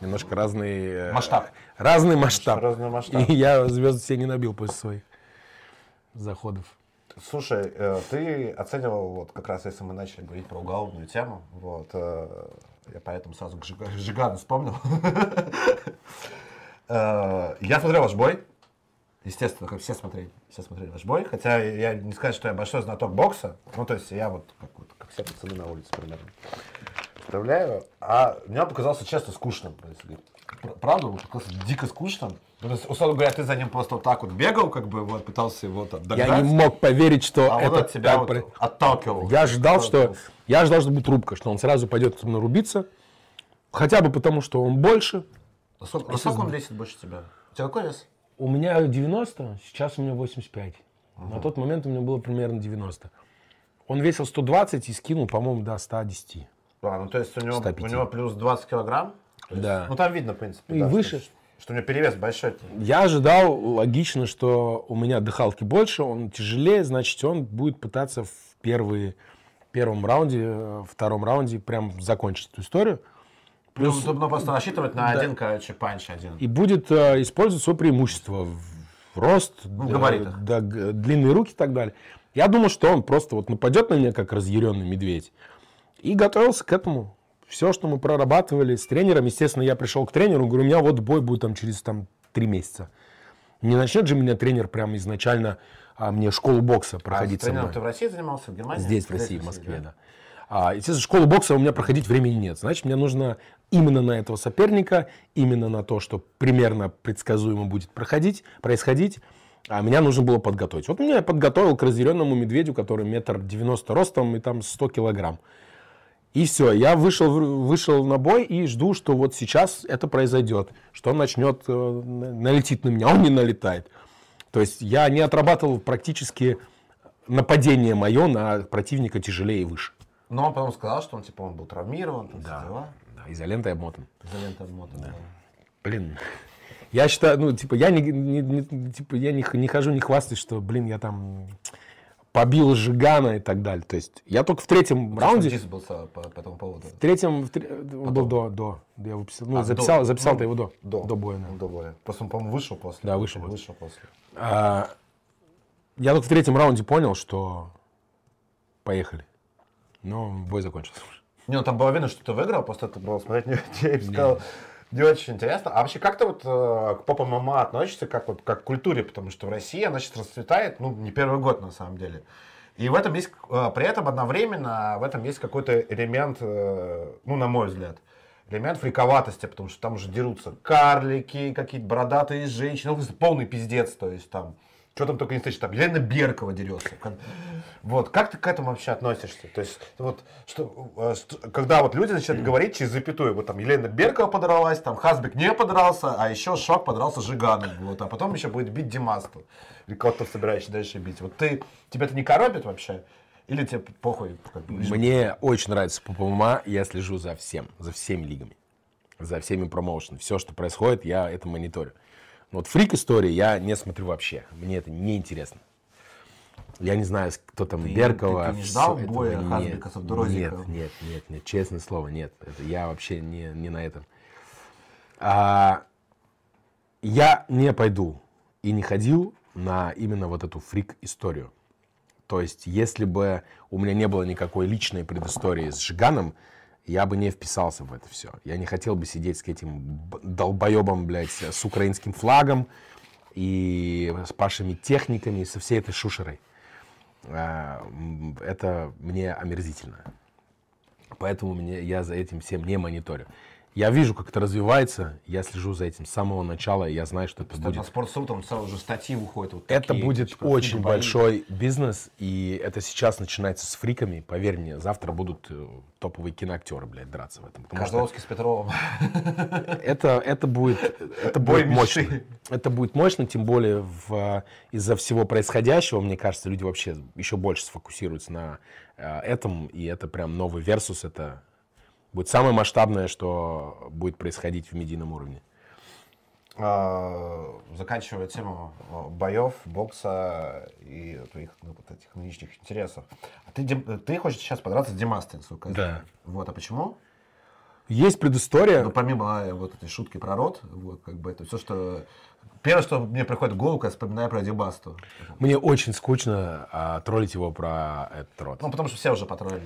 Speaker 2: Немножко разный... э,
Speaker 1: Масштаб.
Speaker 2: Разный масштаб.
Speaker 1: Разный масштаб.
Speaker 2: И я звезд себе не набил после своих заходов.
Speaker 1: Слушай, э, ты оценивал, вот как раз если мы начали говорить про уголовную тему, вот, э, я поэтому сразу к Жига- Жигану вспомнил. Э, Я смотрел ваш бой, естественно, как все смотрели, все смотрели ваш бой, хотя я не сказать, что я большой знаток бокса, ну то есть я вот как, вот, как все пацаны на улице примерно представляю, а мне показался честно скучным. Правда, он показался дико скучным. Ну, то есть, условно говоря, ты за ним просто вот так вот бегал, как бы вот пытался его там догнать.
Speaker 2: Я не мог поверить, что
Speaker 1: А
Speaker 2: это
Speaker 1: он от тебя
Speaker 2: так
Speaker 1: вот отталкивал.
Speaker 2: Я ожидал, что я ожидал, что будет рубка, что он сразу пойдет со мной рубиться. Хотя бы потому, что он больше.
Speaker 1: А сколько, а сколько он весит больше тебя? У тебя какой вес?
Speaker 2: У меня 90, сейчас у меня 85. На тот момент у меня было примерно 90. Он весил 120 и скинул, по-моему, до 110.
Speaker 1: А, ну то есть у него,
Speaker 2: 105.
Speaker 1: у него плюс 20 килограмм? Есть,
Speaker 2: Да.
Speaker 1: Ну там видно, в принципе.
Speaker 2: И
Speaker 1: да,
Speaker 2: выше.
Speaker 1: Что, что у него перевес большой.
Speaker 2: Я ожидал, логично, что у меня дыхалки больше, он тяжелее, значит, он будет пытаться в первые, первом раунде, э, втором раунде прям закончить эту историю.
Speaker 1: Плюс удобно просто рассчитывать на один, короче, панч один.
Speaker 2: И будет э, использовать свое преимущество в в рост,
Speaker 1: в
Speaker 2: э,
Speaker 1: габаритах.
Speaker 2: да, длинные руки и так далее. Я думал, что он просто вот нападет на меня, как разъяренный медведь. И готовился к этому. Все, что мы прорабатывали с тренером, естественно, я пришел к тренеру, говорю, у меня вот бой будет там через там, три месяца. Не начнет же меня тренер прямо изначально а, мне школу бокса
Speaker 1: А
Speaker 2: проходить со
Speaker 1: тренером
Speaker 2: мной.
Speaker 1: ты в России занимался, в Германии?
Speaker 2: Здесь, в России, в Москве, да. А, естественно, школу бокса у меня проходить времени нет. Значит, мне нужно именно на этого соперника, именно на то, что примерно предсказуемо будет проходить, происходить, а меня нужно было подготовить. Вот меня я подготовил к разъяренному медведю, который метр девяносто ростом и там 100 килограмм. И все, я вышел, вышел на бой и жду, что вот сейчас это произойдет, что он начнет, э, на- налетит на меня, он не налетает. То есть я не отрабатывал практически нападение мое на противника тяжелее и выше.
Speaker 1: Но он потом сказал, что он типа он был травмирован, там все дела.
Speaker 2: Да, изолентой обмотан.
Speaker 1: Изолента обмотана, да.
Speaker 2: Блин, я считаю, ну, типа, я не, не- не- типа, я не, не хожу, не хвастаюсь, что, блин, я там побил Жигана и так далее. То есть я только в третьем раунде...
Speaker 1: Дис был по, по этому поводу.
Speaker 2: В третьем, в тре- он был до, до, я выписал, ну,
Speaker 1: А,
Speaker 2: записал,
Speaker 1: до-
Speaker 2: записал-то
Speaker 1: ну,
Speaker 2: его до,
Speaker 1: До,
Speaker 2: до боя. да.
Speaker 1: До боя. Просто он, по-моему, вышел после.
Speaker 2: Да, вышел.
Speaker 1: Вышел после.
Speaker 2: А, я только в третьем раунде понял, что поехали. Но бой закончился.
Speaker 1: Не, ну там было видно, что ты выиграл, просто это было смотреть не, я сказал, не очень интересно. А вообще, как ты вот э, к поп ММА относишься, как, вот, как к культуре? Потому что в России она сейчас расцветает, ну, не первый год на самом деле. И в этом есть, э, при этом одновременно в этом есть какой-то элемент, э, ну, на мой взгляд, элемент фриковатости, потому что там уже дерутся карлики, какие-то бородатые женщины, ну, полный пиздец, то есть там, что там только не слышишь, там Елена Беркова дерется. Вот, как ты к этому вообще относишься? То есть, вот, что, э, когда вот люди начинают говорить через запятую, вот там Елена Беркова подралась, там Хасбек не подрался, а еще Шок подрался с Жиганом, вот, а потом еще будет бить Димасту, или кого-то собираешься дальше бить. Вот ты, тебя это не коробит вообще? Или тебе похуй? Как бы,
Speaker 2: Мне очень нравится ППМА, я слежу за всем, за всеми лигами, за всеми промоушенами. Все, что происходит, я это мониторю. Но вот фрик истории я не смотрю вообще. Мне это не интересно. Я не знаю, кто там Беркова.
Speaker 1: ты- ты не ждал боя Хазбека с Абдурозиком?
Speaker 2: Нет, нет, нет, нет, честное слово, нет. Это я вообще не, не на этом. А, я не пойду и не ходил на именно вот эту фрик-историю. То есть, если бы у меня не было никакой личной предыстории с Жиганом, я бы не вписался в это все. Я не хотел бы сидеть с этим долбоебом, блядь, с украинским флагом и с пашими техниками, со всей этой шушерой. А, Это мне омерзительно. Поэтому мне, я за этим всем не мониторю. Я вижу, как это развивается, я слежу за этим с самого начала, и я знаю, что это будет
Speaker 1: на спортсру там целые уже статьи выходят. Вот
Speaker 2: это
Speaker 1: такие,
Speaker 2: будет
Speaker 1: типа,
Speaker 2: очень
Speaker 1: бои.
Speaker 2: большой бизнес, и это сейчас начинается с фриками. Поверь мне, завтра будут э, топовые киноактеры, блядь, драться в этом. Потому что
Speaker 1: Козловский с Петровым.
Speaker 2: это, это будет, это
Speaker 1: Бой
Speaker 2: будет мощно. Это будет мощно, тем более в, из-за всего происходящего, мне кажется, люди вообще еще больше сфокусируются на э, этом, и это прям новый версус, это Будет самое масштабное, что будет происходить в медийном уровне.
Speaker 1: А, заканчивая тему а, боев, бокса и твоих ну, вот этих нынешних интересов. А ты, ты хочешь сейчас подраться с Димастой, сука?
Speaker 2: Да.
Speaker 1: Вот, а почему?
Speaker 2: Есть предыстория.
Speaker 1: Ну, помимо а, вот этой шутки про рот, вот, как бы это все, что... Первое, что мне приходит в голову, когда вспоминаю про Димасту.
Speaker 2: Мне очень скучно а, троллить его про этот род.
Speaker 1: Ну, потому что все уже потроллили,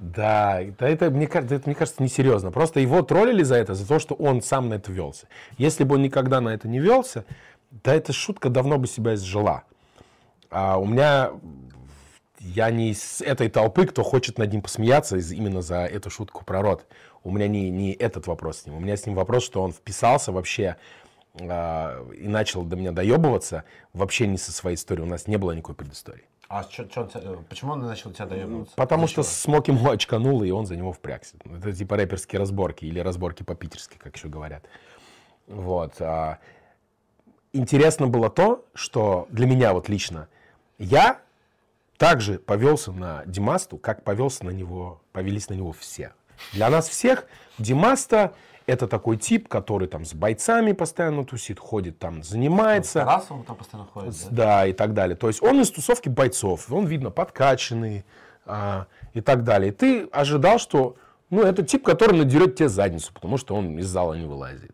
Speaker 1: да.
Speaker 2: Да, это, это, мне, кажется, это, мне кажется, несерьезно. Просто его троллили за это, за то, что он сам на это велся. Если бы он никогда на это не велся, да эта шутка давно бы себя изжила. А у меня... Я не из этой толпы, кто хочет над ним посмеяться из- именно за эту шутку про рот. У меня не, не этот вопрос с ним. У меня с ним вопрос, что он вписался вообще а, и начал до меня доебываться вообще не со своей историей. У нас не было никакой предыстории.
Speaker 1: А чё- чё он почему он начал тебя доебываться?
Speaker 2: Потому
Speaker 1: Из-за
Speaker 2: что
Speaker 1: чего?
Speaker 2: Смок ему очканул, и он за него впрягся. Это типа рэперские разборки или разборки по-питерски, как еще говорят. Вот. а. Интересно было то, что для меня вот лично я также повелся на Димасту, как повелся на него, повелись на него все. Для нас всех Димаста это такой тип, который там с бойцами постоянно тусит, ходит там, занимается.
Speaker 1: Тарасов там постоянно ходит, да?
Speaker 2: Да, и так далее. То есть он из тусовки бойцов, он, видно, подкачанный а, и так далее. И ты ожидал, что ну, это тип, который надерет тебе задницу, потому что он из зала не вылазит.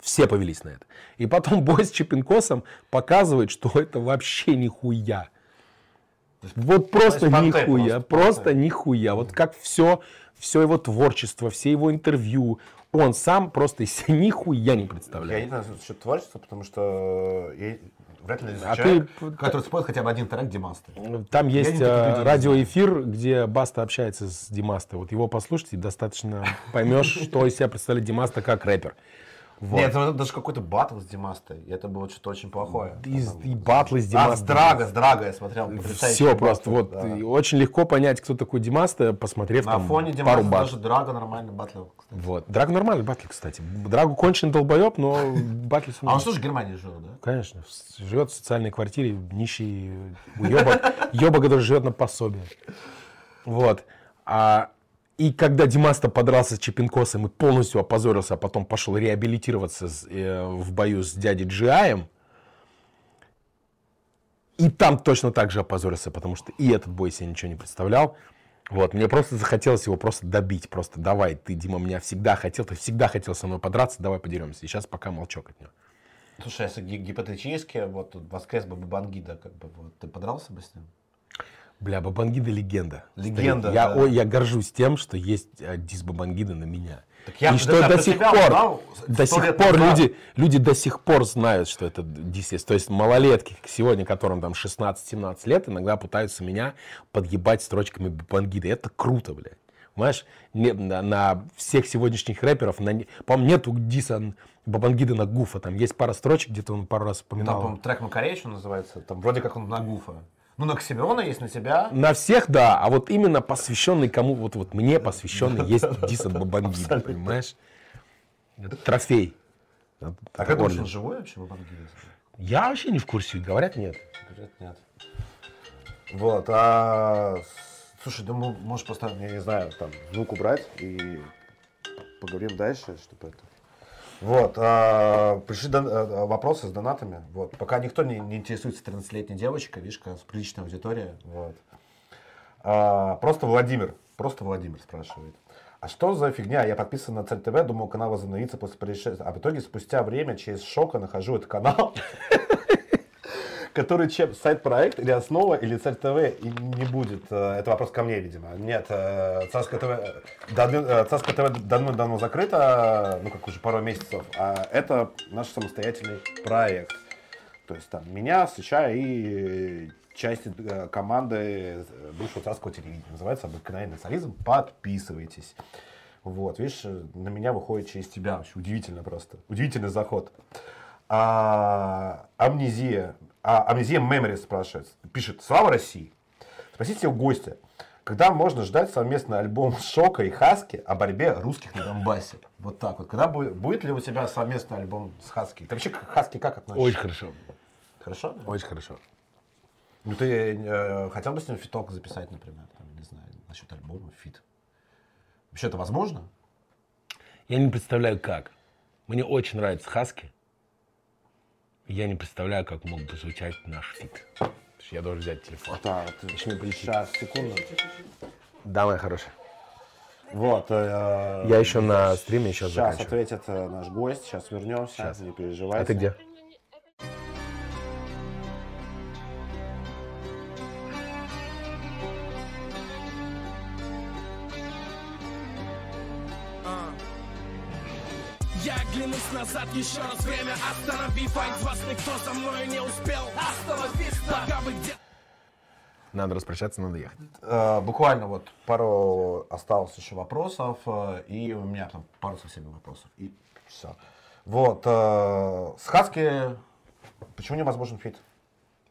Speaker 2: Все повелись на это. И потом бой с Чепинкосом показывает, что это вообще нихуя. Вот просто
Speaker 1: есть
Speaker 2: нихуя,
Speaker 1: просто,
Speaker 2: просто, нихуя. Вот как все, все его творчество, все его интервью, он сам просто из себя нихуя не
Speaker 1: Я
Speaker 2: представляет.
Speaker 1: не знаю насчет творчества, потому что я вряд ли
Speaker 2: А
Speaker 1: человек,
Speaker 2: ты-
Speaker 1: который споет хотя бы один трек Димасты.
Speaker 2: Там
Speaker 1: Я
Speaker 2: есть э, радиоэфир, где Баста общается с Димастой. Вот его послушать, и достаточно поймешь, что из себя представляет Димаста как рэпер. Вот.
Speaker 1: Нет, это даже какой-то батл с Димастой, и это было что-то очень плохое.
Speaker 2: И,
Speaker 1: Там-
Speaker 2: и батлы с
Speaker 1: А, с
Speaker 2: Димастой.
Speaker 1: Драга, с Драга я смотрел.
Speaker 2: Все просто.
Speaker 1: батл,
Speaker 2: Вот
Speaker 1: да.
Speaker 2: очень легко понять, кто такой Димаста, посмотрев
Speaker 1: На
Speaker 2: там
Speaker 1: фоне
Speaker 2: пару
Speaker 1: Димаста
Speaker 2: батл.
Speaker 1: даже Драга нормально батлил, кстати.
Speaker 2: Вот. Драг нормальный батл, кстати. Драгу конченый долбоеб, но батл с.
Speaker 1: А он что же в Германии жил, да?
Speaker 2: Конечно, живет в социальной квартире, нищий уебок, ёба, который живет на пособие. Вот. А, и когда Димаста подрался с Чепинкосом и полностью опозорился, а потом пошел реабилитироваться э, в бою с дядей Джиаем, и там точно так же опозорился, потому что и этот бой себе ничего не представлял. Вот, мне просто захотелось его просто добить. Просто давай, ты, Дима, меня всегда хотел, ты всегда хотел со мной подраться, давай подеремся. И сейчас пока молчок от него.
Speaker 1: Слушай, если ги- гипотетически, вот воскрес бы Бабангида, как бы, вот, ты подрался бы с ним?
Speaker 2: Бля, Бабангида легенда.
Speaker 1: Легенда,
Speaker 2: Я,
Speaker 1: да.
Speaker 2: ой, я горжусь тем, что есть э, дис Бабангида на меня.
Speaker 1: Так я
Speaker 2: и что
Speaker 1: даже
Speaker 2: до сих пор,
Speaker 1: узнал
Speaker 2: до сих пор
Speaker 1: назад.
Speaker 2: люди, люди до сих пор знают, что это дис есть. То есть малолетки сегодня, которым там 16-17 лет, иногда пытаются меня подъебать строчками Бабангида. Это круто, блядь. Понимаешь, Не- на, на всех сегодняшних рэперов, на, по-моему, нету диса Бабангида на Гуфа. Там есть пара строчек, где-то он пару раз
Speaker 1: Там,
Speaker 2: упоминал.
Speaker 1: по-моему, трек Макаревич он называется, там вроде как он на Гуфа. Ну, на Оксимирона есть, на тебя.
Speaker 2: На всех, да, а вот именно посвященный кому, вот, вот мне посвященный есть дис от Бабангида, понимаешь? Это трофей. Это
Speaker 1: А как думаешь, он живой вообще, Бабангида?
Speaker 2: Я вообще не в курсе, говорят, нет.
Speaker 1: Говорят, нет. Вот, а... Слушай, думаю, можешь просто, я не знаю, там, звук убрать и поговорим дальше, чтобы это... Вот, а, пришли дон- а, вопросы с донатами. Вот, пока никто не, не интересуется 13-летней девочкой, видишь, какая приличная аудитория. Вот. А, просто Владимир, просто Владимир спрашивает. А что за фигня? Я подписан на Цель ТВ, думал, канал возобновится после происшествия. А в итоге спустя время через шока нахожу этот канал, который чем сайт-проект или основа, или Цель ТВ и не будет. Э, Это вопрос ко мне, видимо. Нет, э, Царское ТВ, давно- э, Царское ТВ давно-давно закрыто, ну как уже пару месяцев, а это наш самостоятельный проект. То есть там меня, Сыча и части команды бывшего царского телевидения. Называется «Обыкновенный социализм». Подписывайтесь. Вот, видишь, на меня выходит через тебя. Вообще удивительно просто. Удивительный заход. А, амнезия. А, Amnesia Memories спрашивает. Пишет. Слава России. Спросите у гостя, когда можно ждать совместный альбом Шока и Хаски о борьбе русских на Донбассе? Вот так вот. Когда будет, будет ли у тебя совместный альбом с Хаски? Ты вообще к Хаски как относишься?
Speaker 2: Очень хорошо.
Speaker 1: Хорошо?
Speaker 2: Очень хорошо.
Speaker 1: Ну ты э, хотел бы с ним фиток записать, например, там, не знаю, насчет альбома, фит. Вообще это возможно?
Speaker 2: Я не представляю, как. Мне очень нравится хаски. Я не представляю, как мог бы звучать наш фит. Я должен взять телефон.
Speaker 1: Так, сейчас, секунду.
Speaker 2: Да, моя хорошая.
Speaker 1: Вот. э,
Speaker 2: Я еще на стриме сейчас
Speaker 1: Сейчас
Speaker 2: заканчиваю.
Speaker 1: ответит э, наш гость, сейчас вернемся, не переживайте.
Speaker 2: А ты где?
Speaker 3: Назад еще раз время Останови файт вас никто за мной не успел Остановись, пока вы где
Speaker 2: Надо распрощаться, надо ехать.
Speaker 1: Э, буквально вот пару осталось еще вопросов, э, и у меня там пару совсем вопросов, и все. Вот, э, с Хаски почему невозможен фит?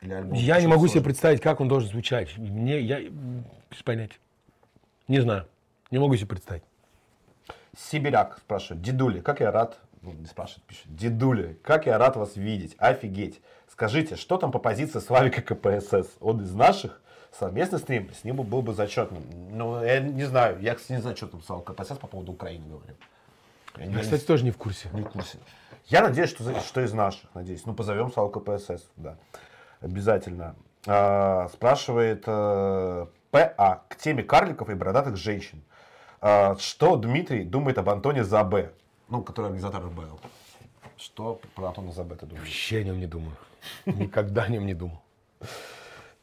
Speaker 1: Или альбом?
Speaker 2: Я не
Speaker 1: Почему
Speaker 2: могу себе
Speaker 1: сложно?
Speaker 2: представить, как он должен звучать. Мне, я без понятия. Не знаю. Не могу себе представить.
Speaker 1: Сибиряк спрашивает, дедули, как я рад, ну, не спрашивает, пишет, дедули, как я рад вас видеть, офигеть. Скажите, что там по позиции Славика КПСС? Он из наших? Совместный стрим с ним был бы зачетным. Ну, я не знаю, я, кстати, не знаю, что там Слава КПСС по поводу Украины говорил. Я не-
Speaker 2: Я, кстати, тоже не в курсе.
Speaker 1: не в курсе. Я надеюсь, что, что из наших, надеюсь. Ну, позовем Славу КПСС, да. Обязательно. А, спрашивает э, ПА к теме карликов и бородатых женщин. А, что Дмитрий думает об Антоне Забе? Ну, который организатор РБЛ. Что про Антона Забе ты думаешь?
Speaker 2: Вообще о нем не думаю. Никогда о нем не думал.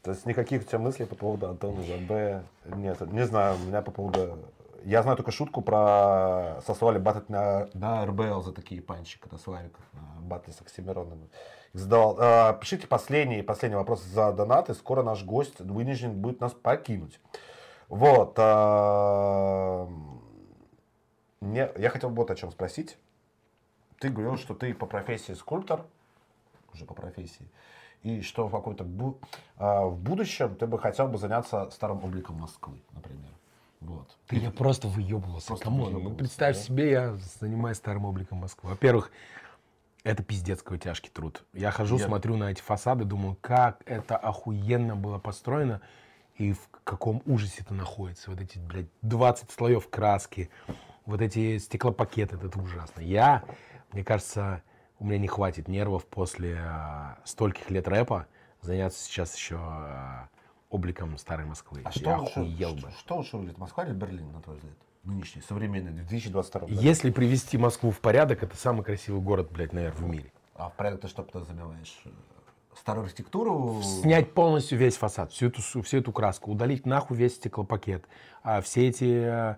Speaker 1: То есть никаких у тебя мыслей по поводу Антона Забе нет. Не знаю, у меня по поводу... Я знаю только шутку про сослали батать на, на РБЛ за такие панчи, когда Славиков на батле с Оксимироном задавал. А, пишите последний, последний вопрос за донаты. Скоро наш гость вынужден будет нас покинуть. Вот. а, мне, я хотел вот о чем спросить. Ты говорил, что ты по профессии скульптор, уже по профессии, и что в какой-то бу- а, в будущем ты бы хотел бы заняться старым обликом Москвы, например. Вот.
Speaker 2: Ты я просто выебывался.
Speaker 1: Просто
Speaker 2: Come on,
Speaker 1: ну,
Speaker 2: представь
Speaker 1: да?
Speaker 2: себе, я занимаюсь старым обликом Москвы. Во-первых, это пиздецкий тяжкий труд. Я хожу,
Speaker 1: Я-
Speaker 2: смотрю на эти фасады, думаю, как это охуенно было построено и в каком ужасе это находится. Вот эти, блядь, 20 слоев краски, вот эти стеклопакеты, это ужасно. Я, мне кажется, у меня не хватит нервов после а, стольких лет рэпа заняться сейчас еще а, обликом старой Москвы.
Speaker 1: А что лучше,
Speaker 2: охуел
Speaker 1: что,
Speaker 2: бы.
Speaker 1: что лучше выглядит, Москва или Берлин, на твой взгляд? Нынешний, современный, 2022 год.
Speaker 2: Если привести Москву в порядок, это самый красивый город, блядь, наверное, в мире.
Speaker 1: А в порядок ты что подразумеваешь? Э, Старую архитектуру?
Speaker 2: Снять полностью весь фасад, всю эту, всю эту краску, удалить нахуй весь стеклопакет, а, все эти а,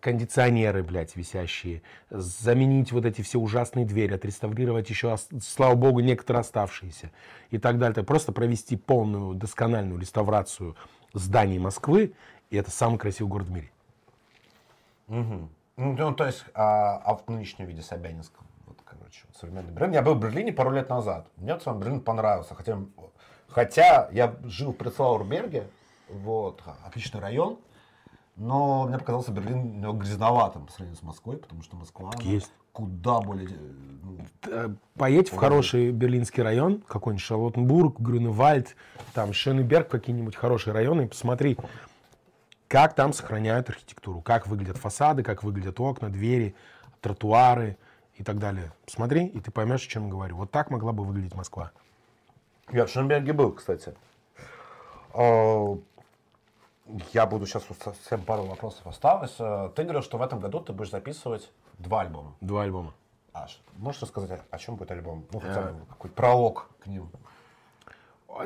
Speaker 2: кондиционеры, блядь, висящие, заменить вот эти все ужасные двери, отреставрировать еще, слава богу, некоторые оставшиеся и так далее. Просто провести полную, доскональную реставрацию зданий Москвы, и это самый красивый город в мире.
Speaker 1: Мгм. Ну, то есть, а, а в нынешнем виде Собянинском, вот, короче, современный Берлин. Я был в Берлине пару лет назад. Мне сам Берлин понравился. Хотя, хотя я жил в Прецлаурберге, вот, отличный район, но мне показался Берлин немного грязноватым по сравнению с Москвой, потому что Москва
Speaker 2: есть.
Speaker 1: куда более... э, ну,
Speaker 2: э, поедь в хороший берлинский район, какой-нибудь Шарлоттенбург, Грюневальд, там Шенеберг, какие-нибудь хорошие районы, и посмотри, как там сохраняют архитектуру, как выглядят фасады, как выглядят окна, двери, тротуары и так далее. Посмотри, и ты поймешь, о чем я говорю. Вот так могла бы выглядеть Москва.
Speaker 1: Я в Шенберге был, кстати. А, Я буду сейчас совсем пару вопросов осталось. Э, Ты говорил, что в этом году ты будешь записывать два альбома.
Speaker 2: Два альбома.
Speaker 1: Аш, можешь рассказать, о- чем будет альбом? Ну,
Speaker 2: Э.
Speaker 1: хотя бы какой-то пролог к ним.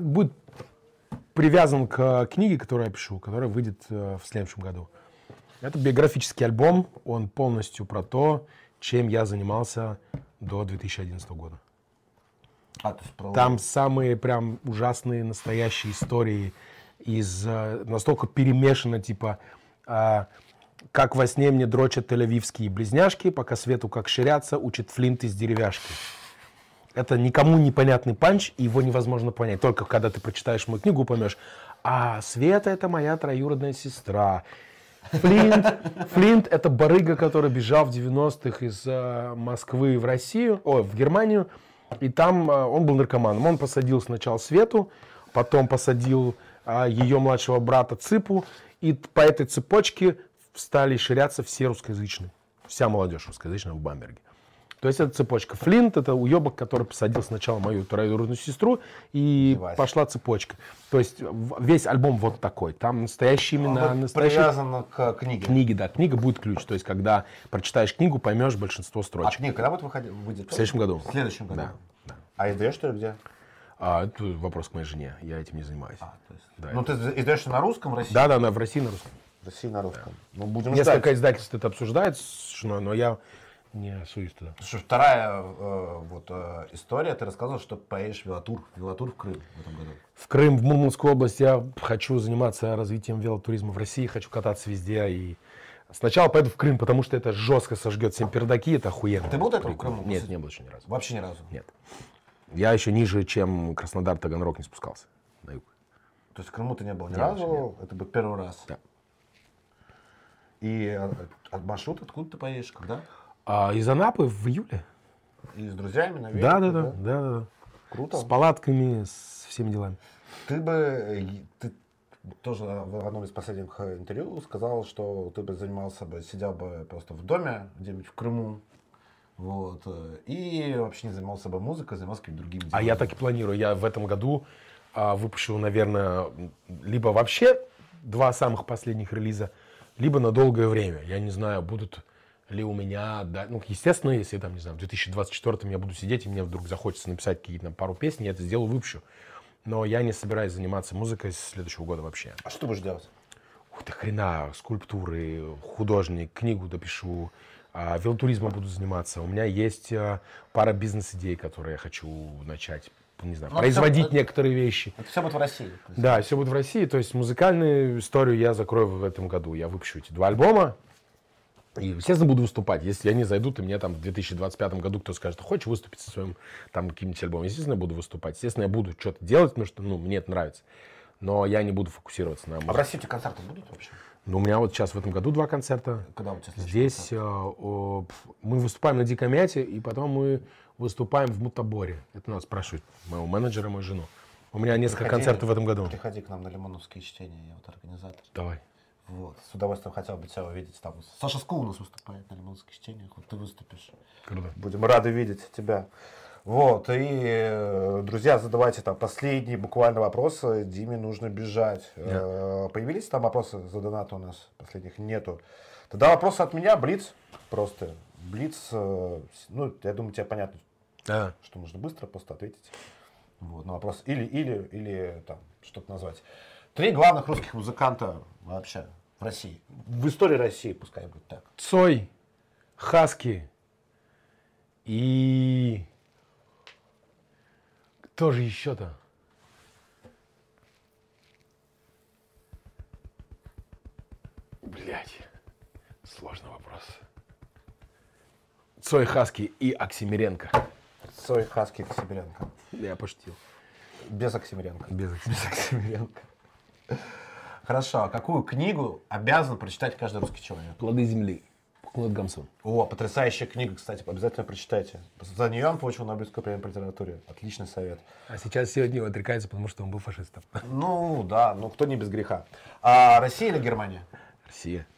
Speaker 2: Будет привязан к э, книге, которую я пишу, которая выйдет э, в следующем году. Это биографический альбом, он полностью про то, чем я занимался до 2011 года.
Speaker 1: А, то есть пролог.
Speaker 2: Там самые прям ужасные настоящие истории из э, настолько перемешано, типа, а, как во сне мне дрочат тель-авивские близняшки, пока свету как ширяться, учит флинт из деревяшки. Это никому непонятный панч, и его невозможно понять. Только когда ты прочитаешь мою книгу, поймешь, а Света это моя троюродная сестра. Флинт, Флинт это барыга, который бежал в 90-х из э, Москвы в Россию, ой, в Германию, и там э, он был наркоманом. Он посадил сначала Свету, потом посадил ее младшего брата Ципу, и по этой цепочке стали ширяться все русскоязычные. Вся молодежь русскоязычная в Бамберге. То есть это цепочка. Флинт это уебок, который посадил сначала мою троюродную сестру, и
Speaker 1: Вася.
Speaker 2: пошла цепочка. То есть весь альбом вот такой. Там настоящие имена,
Speaker 1: Он
Speaker 2: настоящие
Speaker 1: привязан к книге.
Speaker 2: книги, да. Книга будет ключ. То есть когда прочитаешь книгу, поймешь большинство
Speaker 1: А
Speaker 2: строчек.
Speaker 1: книга когда будет выходить?
Speaker 2: В следующем году.
Speaker 1: В следующем году.
Speaker 2: Да, да.
Speaker 1: А издаешь что ли где?
Speaker 2: А, это вопрос к моей жене. Я этим не занимаюсь.
Speaker 1: А, то есть-
Speaker 2: Да,
Speaker 1: ну ты издаешь на русском в России?
Speaker 2: Да, да, да, в России на русском.
Speaker 1: В России на русском. Ну будем
Speaker 2: Несколько
Speaker 1: ждать.
Speaker 2: издательств это обсуждает с женой, но я не суюсь туда.
Speaker 1: Слушай, вторая э, вот э, история. Ты рассказывал, что поедешь в велотур. Велотур в Крым в этом году.
Speaker 2: В Крым, в Мурманскую область я хочу заниматься развитием велотуризма в России, хочу кататься везде. И сначала поеду в Крым, потому что это жестко сожгет всем пердаки, это охуенно.
Speaker 1: Ты был до этого в Крыму?
Speaker 2: Нет, не был еще ни разу.
Speaker 1: Вообще ни разу.
Speaker 2: Нет. Я еще ниже, чем Краснодар, Таганрог не спускался. На юг.
Speaker 1: То есть в Крыму ты не был ни
Speaker 2: Нет,
Speaker 1: разу, это будет первый раз.
Speaker 2: Да.
Speaker 1: И э, от маршрут откуда ты поедешь, когда?
Speaker 2: А из Анапы в июле.
Speaker 1: И с друзьями, наверное?
Speaker 2: Да, да, да, да, да, да.
Speaker 1: Круто.
Speaker 2: С палатками, с всеми делами.
Speaker 1: Ты бы, э, ты тоже в одном из последних интервью сказал, что ты бы занимался бы, сидел бы просто в доме где-нибудь в Крыму, вот, э, и вообще не занимался бы музыкой, занимался какими-то другими
Speaker 2: А я так и планирую. Я в этом году а, выпущу, наверное, либо вообще два самых последних релиза, либо на долгое время. Я не знаю, будут ли у меня... Да, ну, естественно, если там, не знаю, в 2024 я буду сидеть, и мне вдруг захочется написать какие-то пару песен, я это сделаю, выпущу. Но я не собираюсь заниматься музыкой с следующего года вообще.
Speaker 1: А что будешь делать?
Speaker 2: Ух ты, хрена, скульптуры, художник, книгу допишу, велотуризмом буду заниматься. У меня есть а, пара бизнес-идей, которые я хочу начать, не знаю,
Speaker 1: Ну,
Speaker 2: производить
Speaker 1: это-
Speaker 2: некоторые вещи.
Speaker 1: Это все будет в России.
Speaker 2: Да, все будет в России. То есть музыкальную историю я закрою в этом году. Я выпущу эти два альбома. И, естественно, буду выступать. Если они зайдут, и мне там в 2025 году кто скажет, хочешь выступить со своим там каким-нибудь альбомом, естественно, я буду выступать. Естественно, я буду что-то делать, потому что ну, мне это нравится. Но я не буду фокусироваться на
Speaker 1: А в
Speaker 2: музыке.
Speaker 1: России эти концерты будут вообще?
Speaker 2: Ну, у меня вот сейчас в этом году два концерта.
Speaker 1: Когда у тебя
Speaker 2: Здесь э, пф, мы выступаем на Дикомяте, и потом мы выступаем в Мутаборе. Это надо спрашивать моего менеджера, мою жену. У меня несколько
Speaker 1: Приходи-
Speaker 2: концертов в этом году.
Speaker 1: Приходи к нам на Лимоновские чтения, я вот организатор.
Speaker 2: Давай.
Speaker 1: Вот. С удовольствием хотел бы тебя увидеть там. Саша Скул у нас выступает на Лимоновских чтениях, вот ты выступишь.
Speaker 2: Круто.
Speaker 1: Будем рады видеть тебя. Вот, и, э, друзья, задавайте там последние буквально вопросы. Диме нужно бежать. Э, Появились там вопросы за донат у нас? Последних нету. Тогда вопросы от меня. Блиц. Просто. Блиц. э, Ну, я думаю, тебе понятно,
Speaker 2: А,
Speaker 1: что нужно быстро просто ответить. Вот, на вопрос. Или, или, или там что-то назвать. Три главных русских музыканта вообще в России. В истории России, пускай будет так.
Speaker 2: Цой, Хаски и... Кто же еще-то? Блять, сложный вопрос. Цой, Хаски и Оксимиренко.
Speaker 1: Цой, Хаски, Оксимиренко.
Speaker 2: Я пошутил.
Speaker 1: Без Оксимиренко.
Speaker 2: Без
Speaker 1: Без Оксимиренко. Хорошо, а какую книгу обязан прочитать каждый русский человек?
Speaker 2: Плоды земли. Кнут Гамсун.
Speaker 1: О, потрясающая книга, кстати, обязательно прочитайте. За нее он получил Нобелевскую премию по литературе. Отличный совет.
Speaker 2: А сейчас все от него отрекаются, потому что он был фашистом.
Speaker 1: Ну, да, ну кто не без греха. А Россия или Германия?
Speaker 2: Россия.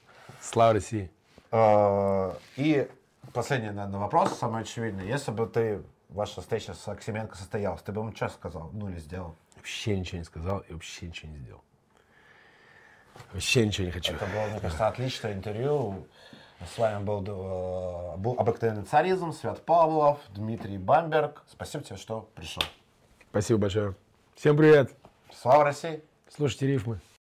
Speaker 2: Слава России.
Speaker 1: А, И последний, наверное, вопрос, самый очевидный. Если бы ты, ваша встреча с Оксименко состоялась, ты бы ему что сказал? Ну или сделал?
Speaker 2: Вообще ничего не сказал и вообще ничего не сделал. Вообще ничего не хочу.
Speaker 1: Это было, мне кажется, отличное интервью. С вами был, э, был обыкновенный царизм, Свят Павлов, Дмитрий Бамберг. Спасибо тебе, что пришел.
Speaker 2: Спасибо большое. Всем привет.
Speaker 1: Слава России!
Speaker 2: Слушайте рифмы.